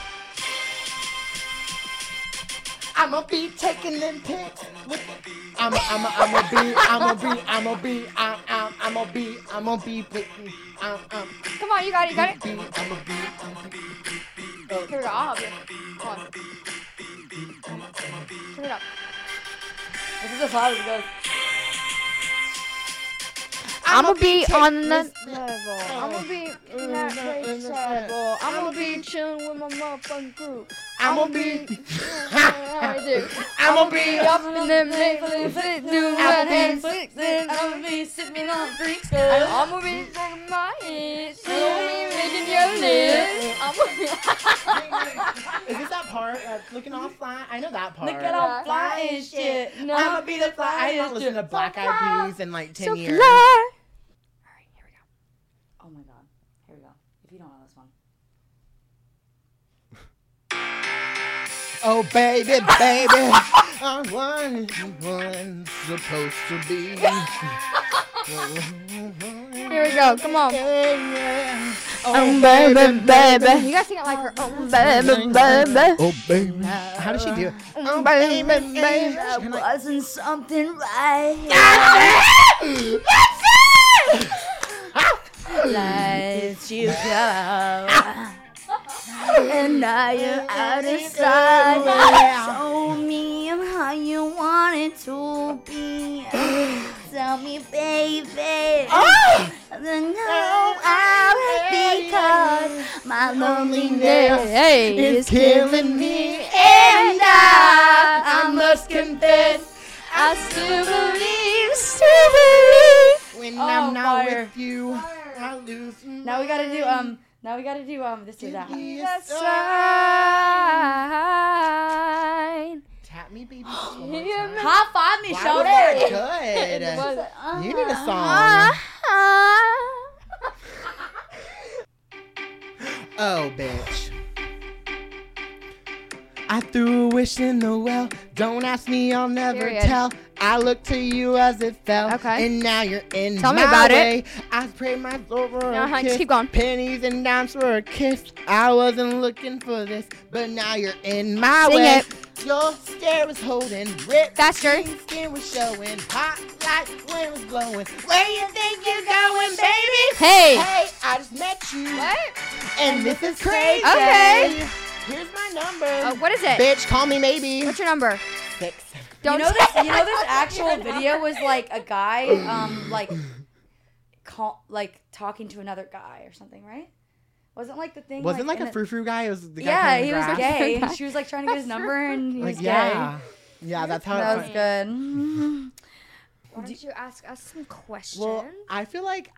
I'ma be taking them pics with I'm I'm I'm a be I'm a be I'm a be I'm I'm I'm a be I'm a be picking I'm I'm Come on, you got it. You got it. be I'm a be Here we go. I'll help you. Come on. Turn it up. This is as hard as it goes. I'ma be on the this- level. I'ma be in that place level. I'ma be chilling with my motherfucking crew. I'ma be I do. I'ma be Up in them legs, do my hands, I'm gonna be sipping on the freaks. I'ma be shaking my head, I'ma be licking your lips. I'ma be. Is this that part? Uh, looking all fly? I know that part. Look at all fly and shit. No. I'ma be the fly. I didn't listen to Black Eyed Peas in like ten So years. Oh baby, baby, I'm one one supposed to be. Here we go. Come on. Yeah, yeah. Oh, oh baby, baby. You gotta sing it like her. Oh, baby, baby. Oh, baby. How does she do it? Oh, oh baby, baby. That wasn't something right. Let you go. and now you're out of sight. Show me how you want it to be. Tell me, baby. Then go out because my loneliness Hey, It's killing me. and I, I must confess, I still believe, still believe. When Oh, I'm not fire. with you, I lose. Now we gotta do um. Now we gotta do um. This or that. Yes, Sign. Tap me, baby. just one more Hear time. me. High five me, Why shout was that it. good? Uh, You need a Ah, song. ah. Oh, bitch. I threw a wish in the well. Don't ask me, I'll never Period. tell. I looked to you as it fell. Okay. And now you're in Tell me my about it. way. I prayed my for Uh-huh, a kiss. keep going. Pennies and dimes for a kiss. I wasn't looking for this, but now you're in my Sing way. it. Your stare was holding, ripped Faster. skin was showing, hot like when was blowing. Where you think you're going, baby? Hey. Hey, I just met you. What? And this is crazy. Okay. Here's my number. Uh, what is it? Bitch, call me maybe. What's your number? Six. Don't know this. You know this actual video was like a guy um like call like talking to another guy or something, right? Wasn't like the thing. Wasn't like, in a frou frou guy. It was the guy Yeah, he was gay. Guy. She was like trying to get his number and he was Like, gay. yeah. Yeah, that's how That it was went. good. Why don't you ask us some questions? Well, I feel like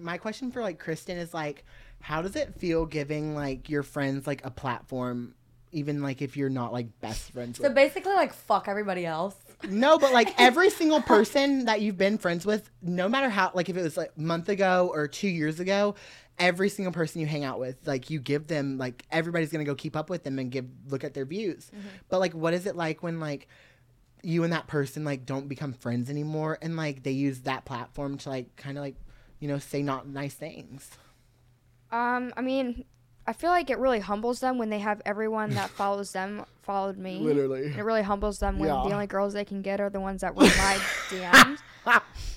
my question for like Kristen is like, how does it feel giving like your friends like a platform, even like if you're not like best friends So with? basically, like fuck everybody else. No, but like every single person that you've been friends with, no matter how, like if it was like a month ago or two years ago, every single person you hang out with, like you give them, like everybody's gonna go keep up with them and give look at their views. Mm-hmm. But like, what is it like when like you and that person like don't become friends anymore, and like they use that platform to like kind of like you know say not nice things? Um, I mean, I feel like it really humbles them when they have everyone that follows them followed me. Literally. And it really humbles them when Yeah. the only girls they can get are the ones that read my DMs.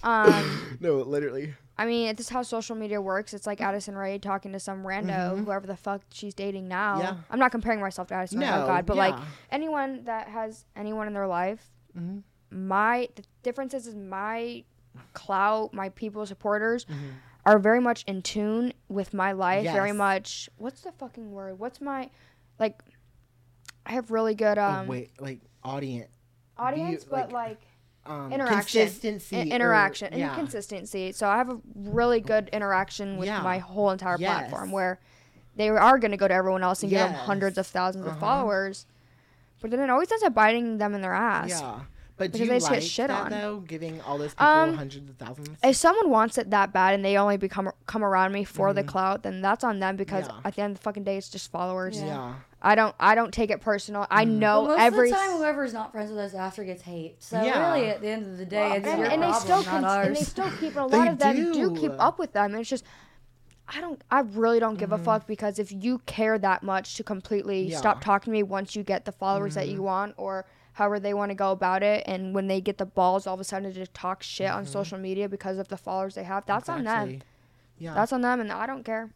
Um, no, literally. I mean, this is how social media works. It's like Addison Rae talking to some rando, whoever the fuck she's dating now. Mm-hmm. Yeah. I'm not comparing myself to Addison Rae, No, oh God, but like anyone that has anyone in their life, Mm-hmm. my the difference is, is my clout, my people supporters Mm-hmm. Are very much in tune with my life. Very much. What's the fucking word? What's my like? I have really good um oh wait, like audience. audience, view- but like, like Um, interaction, consistency, I- or- interaction, yeah. and consistency. So I have a really good interaction with Yeah. my whole entire Yes. platform, where they are going to go to everyone else and give them hundreds of 1000s of Uh-huh. followers, but then it always ends up biting them in their ass. Yeah. But do you they just get like shit that on. though? Giving all those people Um, hundreds of thousands. If someone wants it that bad and they only become come around me for the clout, then that's on them because Mm-hmm. Yeah. at the end of the fucking day, it's just followers. yeah. I don't I don't take it personal. I Mm-hmm. know But most every of the time, whoever's not friends with us after gets hate. So Yeah. really, at the end of the day, it's and, your and they still not con- ours. and they still keep a lot of them do. keep up with them and it's just i don't i really don't give a fuck because if you care that much to completely Mm-hmm. Yeah. Mm-hmm. stop talking to me once you get the followers that you want or however they want to go about it and when they get the balls all of a sudden to just talk shit on social media because of the followers they have that's on them Mm-hmm. Yeah. that's on them and i don't care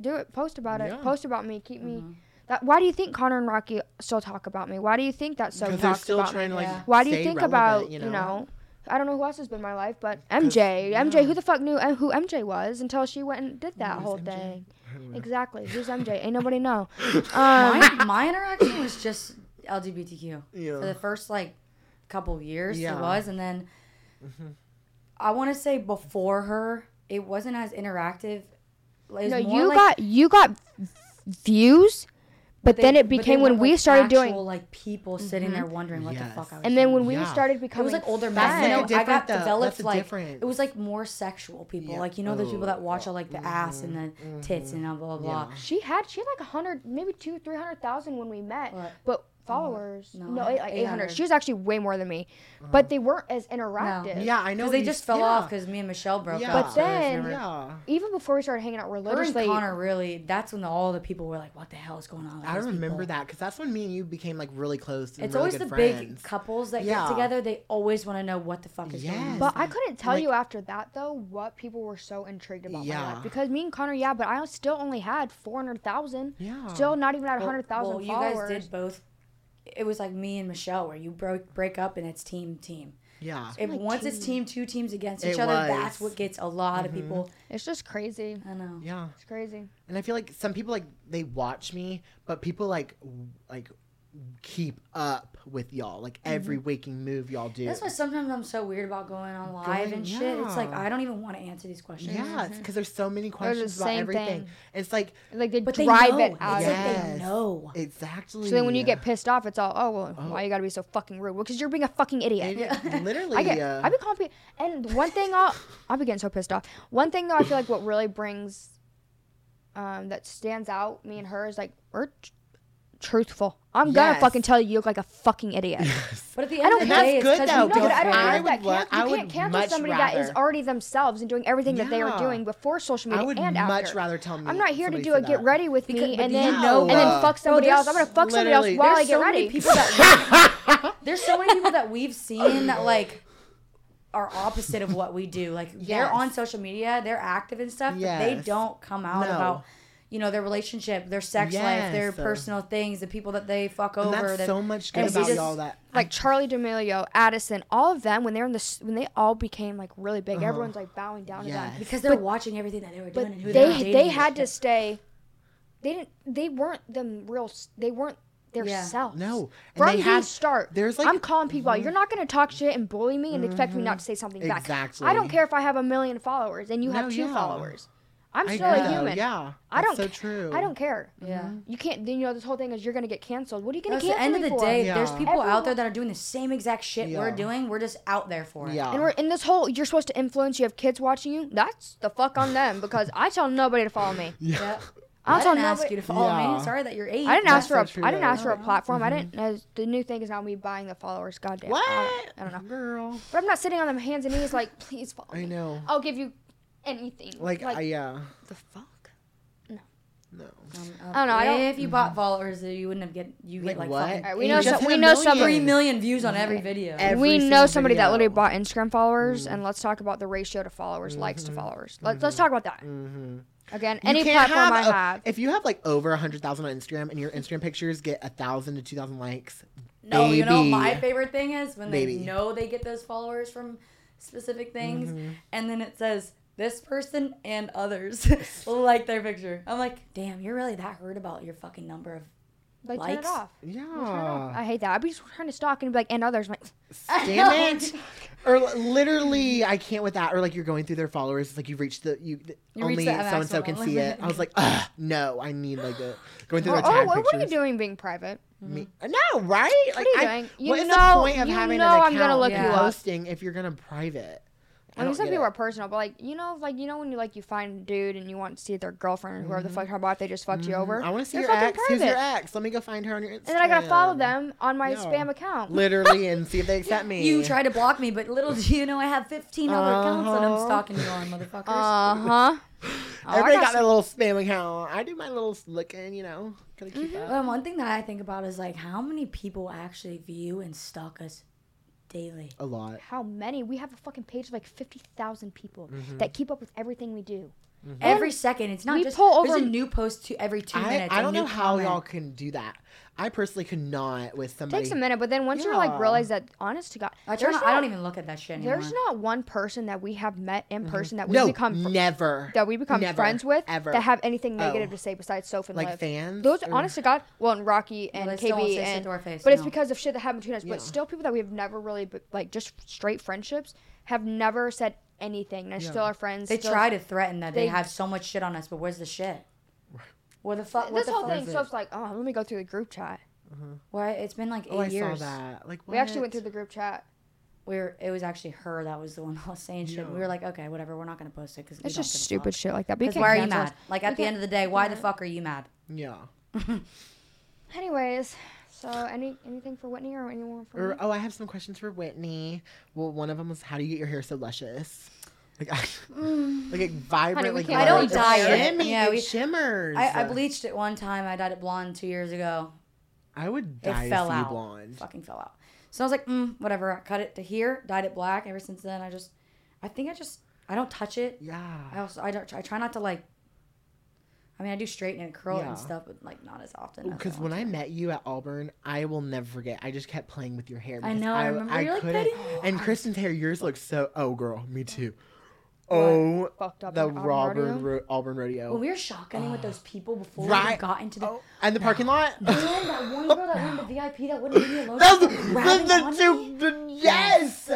do it post about it Yeah. Mm-hmm. post about me keep me that why do you think connor and rocky still talk about me why do you think that so because they're still about trying me? to like. Yeah. Why do you think relevant, about you you know? know? I don't know who else has been in my life, but MJ, MJ, who the fuck knew who MJ was until she went and did that whole thing? Exactly. Who's MJ? Ain't nobody know. Um, my, my interaction was just LGBTQ Yeah. for the first like couple years. Yeah. It was, and then I want to say before her, it wasn't as interactive. Was no, you like- got you got views, but they- then it became when we like, started actual, doing, like people sitting there mm-hmm. wondering what Yes. the fuck I was. and then doing. when we Yeah. started It becoming was like older men. friends- You know, like a I got though. developed That's like different- it was like more sexual people. Yeah. Like you know those people that Oh, watch all like the ass and the tits and blah blah blah. Yeah. She had she had like a hundred, maybe two, three hundred thousand when we met. What? But followers. no, no, like 800. 800. She was actually way more than me, oh. but they weren't as interactive. Yeah, I know. Because they you- just fell yeah. off because me and Michelle broke Yeah. up. But so then- never- Yeah. Even before we started hanging out her and religiously, Connor really, that's when all the people were like, what the hell is going on with I these remember people? that because that's when me and you became like really close. And It's really always good the friends. big couples that Yeah. get together. They always want to know what the fuck is going on. But I couldn't tell Like- you after that though what people were so intrigued about my life because me and Connor, yeah, but I still only had four hundred thousand. Yeah. Still not even at Well- hundred thousand well, you followers. guys did both. It was like me and Michelle, where you broke break up and it's team team. Yeah. If like once it's team. team two teams against It each other, was. Mm-hmm. that's what gets a lot of people. It's just crazy. I know. Yeah. It's crazy. And I feel like some people like they watch me, but people like w- like keep up with y'all, like every waking move y'all do. Mm-hmm. That's why sometimes I'm so weird about going on live Going- and shit. It's like. I don't even want to answer these questions. yeah, it's because there's so many the questions about same everything. thing. It's like Like they But they drive know. it out It's of like you. they know. exactly. So then when you get pissed off, it's all, oh well, why you gotta be so fucking rude? Well, because you're being a fucking idiot. It- literally, I get, uh, I be calling people, and one thing I'll, I'll be getting so pissed off. One thing though, I feel like what really brings, um, that stands out, me and her is like we're tr- truthful. I'm gonna Yes. fucking tell you you look like a fucking idiot. But at the end of the care. day, That's it's good, because though, you No, don't but I don't care. I care would that wa- can- I you would can't cancel much somebody that is rather- already themselves and doing everything that they are Yeah. doing before social media I would and much after. rather tell me. I'm not here to somebody do say a get that. ready with Because- me but and you then know, and then fuck somebody there's else. I'm gonna fuck somebody else literally- while I There's get so many ready. people that there's so many people that we've seen that like are opposite of what we do. Like they're Yes. on social media, they're active and stuff, but they Yes. don't come out No. about you know their relationship, their sex life, their personal things, the people that they fuck over. That's that- so much good about just- y'all that like Charli D'Amelio, Addison, all of them when they're in this when they all became like really big, everyone's like bowing down to them. Uh-huh. Because they're watching everything that they were doing But and who they, they they had to stay. They didn't. They weren't them real. They weren't their Yeah. selves. No. And From they the had- start, there's, like- mm-hmm. I'm calling people out. You're not gonna talk shit and bully me and expect me not to say something back. Exactly. I don't care if I have a million followers and you have two yeah. followers. I'm I still agree, a though. human. Yeah, I don't. that's so true. I don't care. Yeah. You can't. Then you know this whole thing is you're gonna get canceled. What are you gonna get? At the end of the for? day, Yeah. there's people Everyone- out there that are doing the same exact shit we're doing. We're just out there for it. Yeah. And we're in this whole. You're supposed to influence. You have kids watching you. That's the fuck on them because I tell nobody to follow me. Yeah. I'll I tell didn't ask you to follow Yeah. me. Sorry that you're eight. I didn't ask That's for so a. true, I didn't ask for a platform. I Mm-hmm. didn't. As the new thing is now me buying the followers. Goddamn. What? I, I don't know. girl? But I'm not sitting on them hands and knees like, please follow I me. know. I'll give you anything. Like, I yeah. the fuck. No. Um, oh. I don't know, I don't- If you bought followers, you wouldn't have get you Like get like what? fucking Alright, we know just some- we know some- three million. million views on every video. Every we know single somebody that literally bought Instagram followers, and mm-hmm. let's talk about the ratio to followers, likes to mm-hmm. followers. Let's let's talk about that. Again, You any can't platform I a- have. If you have like over a hundred thousand on Instagram and your Instagram pictures get a thousand to two thousand likes, no, you know baby. my favorite thing is when Baby. they know they get those followers from specific things, Mm-hmm. and then it says this person and others like their picture. I'm like, damn, you're really that hurt about your fucking number of Like turn it likes? off. Turn it off. Yeah. I hate that. I'd be just trying to stalk and be like, and others. I'm like, Damn it. Or literally, I can't with that. Or like you're going through their followers, it's like you've reached the you, the- You only so and so can see it. I was like, Ugh, no, I need like a going through oh, their tag what, pictures. what are you doing being private? Me, uh, no, right? Like, are you I- doing? You what is know- the point of having know an I'm account gonna look you posting if you're gonna private? I I mean, some people it. are personal, but like you know, like you know when you like you find a dude and you want to see their girlfriend or whoever the fuck how about they just fucked you over. I want to see They're your fucking ex. Who's your ex? Let me go find her on your Instagram. And then I gotta follow them on my Yeah. spam account. Literally and see if they accept me. You try to block me, but little do you know I have 15 other accounts that I'm Uh-huh. stalking you on, motherfuckers. Uh huh. Everybody got their little spam account. I do my little looking, you know. Gotta keep Mm-hmm. up. Well, one thing that I think about is like how many people actually view and stalk us daily. A lot. How many? We have a fucking page of like fifty thousand people Mm-hmm. that keep up with everything we do. Every second, it's not we just pull there's a new post to every two I, minutes. I a don't know how comment. y'all can do that. I personally could not with somebody. takes a minute, but then once you're like realize that, honest to God, I try there's not, I don't even look at that shit anymore. There's not one person that we have met in mm-hmm. person that we no, become fr- never. that we become Never, friends with ever. that have anything oh. negative Oh. to say besides Soph and Like Liv. fans, Those, or- honest to God, well, and Rocky and they KB and to our face, but it's because of shit that happened between us. Yeah. But still, people that we have never really, like, just straight friendships have never said anything. And Yeah. still are friends. They still- try to threaten that they, they- have so much shit on us, but where's the shit? Where the fuck? What This the whole fuck? thing, so it's like, oh, let me go through the group chat. Mm-hmm. Why? It's been like eight Oh, I years. saw that. Like We actually went through the group chat. Where it was actually her that was the one that was saying shit. We were like, okay, whatever, we're not gonna post it because It's just stupid shit like that. Because why are you cancel us. mad? Like You at the end of the day, why the fuck are you mad? Yeah. Anyways, So any anything for Whitney or anyone for Or me? oh, I have some questions for Whitney. Well, one of them was how do you get your hair so luscious? Like, like it vibrant, Honey, like I don't dye it. shimmy, Yeah, it we- shimmers. I, I bleached it one time. I dyed it blonde two years ago. I would It dye fell a out. blonde. Fucking fell out. So I was like, mm, whatever. I cut it to here, dyed it black. Ever since then, I just, I think I just, I don't touch it. Yeah. I also, I don't, I try not to like. I mean, I do straighten and curl it Yeah. and stuff, but like not as often. Because when I met you at Auburn, I will never forget. I just kept playing with your hair. I because know, I remember. You're like, couldn't. "Betty." and Kristen's hair, yours looks so. Oh, girl, me too. Oh, Fucked up the in Auburn Auburn Rodeo? Ro- Auburn rodeo. when we were shotgunning with those people before we Right. got into the. Oh, and the parking lot. Damn, that one girl that went to VIP that wouldn't leave me alone. That was she kept the, grabbing the, onto the, me. the- yes.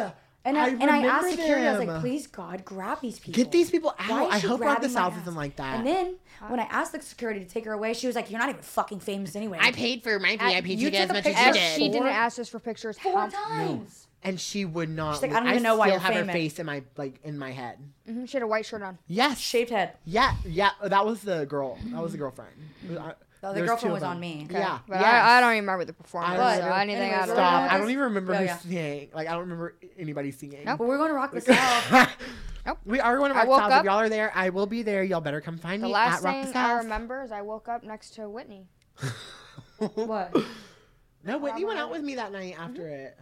And I, I and I asked remember security, I was them. like, please God, grab these people. Get these people Why out. is I she hope we're at the grabbing my South ass? isn't like that. And then when I asked the security to take her away, she was like, "You're not even fucking famous anyway." I paid for my VIP you ticket as a much as picture you of did. She didn't ask us for pictures. four How- times. And she would not. She's like. I don't even know why still you're have her face in my like in my head. Mhm, She had a white shirt on. Yes. Shaved head. Yeah, yeah. That was the girl. That was the girlfriend. It was- I- the there girlfriend was on me. Yeah. But yes. I, I don't even remember the performance. I so remember- anything anyways, out of we're Stop. gonna- I don't even remember Yeah, who yeah. sang. Like I don't remember anybody singing. Nope. But we're going to rock the South. Nope. We are going to Rock woke South. up- If y'all are there, I will be there. Y'all better come find The me last at Rock the thing I remember is I woke up next to Whitney. what? No, Whitney went out with me that night after it.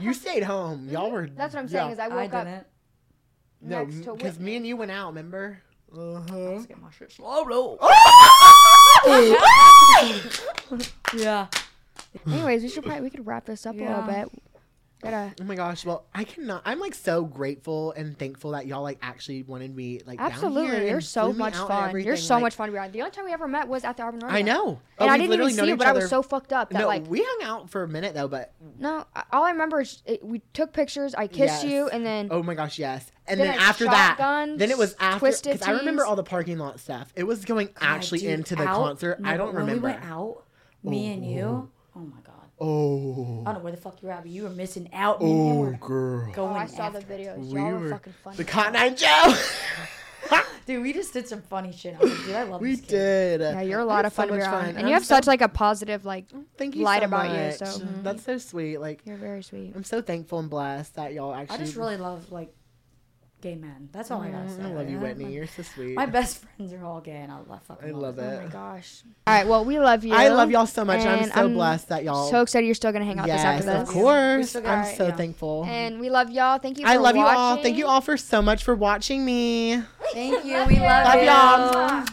You stayed home. Y'all were. That's what I'm yeah. saying. Is I I woke up didn't. no, next to because me and you went out. Remember? Uh-huh. Let's get my shit slow yeah. Anyways, we should probably we could wrap this up a little bit. Gotta Oh my gosh! Well, I cannot. I'm like so grateful and thankful that y'all like actually wanted me like down absolutely. here You're so much fun. You're so like- much fun to be around. The only time we ever met was at the Auburn Rodeo. I know. And Oh, I didn't even see you, each but I was so fucked up that no, like we hung out for a minute though, but no. All I remember is it, we took pictures. I kissed you, and then oh my gosh, yes. And Then then, after that, then it was after because I remember all the parking lot stuff. It was going actually God, dude, into the out- concert. no, I don't remember. we went out, me and you. Oh, oh my god. Oh, I don't know where the fuck you're at, but you were missing out. Me and him oh, were girl. oh, going I saw the after it. videos. Y'all were were fucking funny. the Cotton Eye Joe. Dude, we just did some funny shit. Like, dude, I love we this did. Yeah, you're a lot had of so fun to be much fun, and you I'm have so- such like a positive like. Thank you light so about you, much. so, mhm. That's so sweet. Like You're very sweet. I'm so thankful and blessed that y'all actually. I just really love like gay men. That's all I gotta say. Mm, I love you. Whitney. You're so sweet. My best friends are all gay, and I love fucking. I love them. it. Oh my gosh. All right. Well, we love you. I love y'all so much. and I'm so I'm blessed that y'all. So excited you're still gonna hang out this yes, after of this. We course. I'm got- so yeah. thankful. And we love y'all. Thank you. For I love you all. Thank you all for so much for watching me. Thank you. We love, you. Love you. y'all.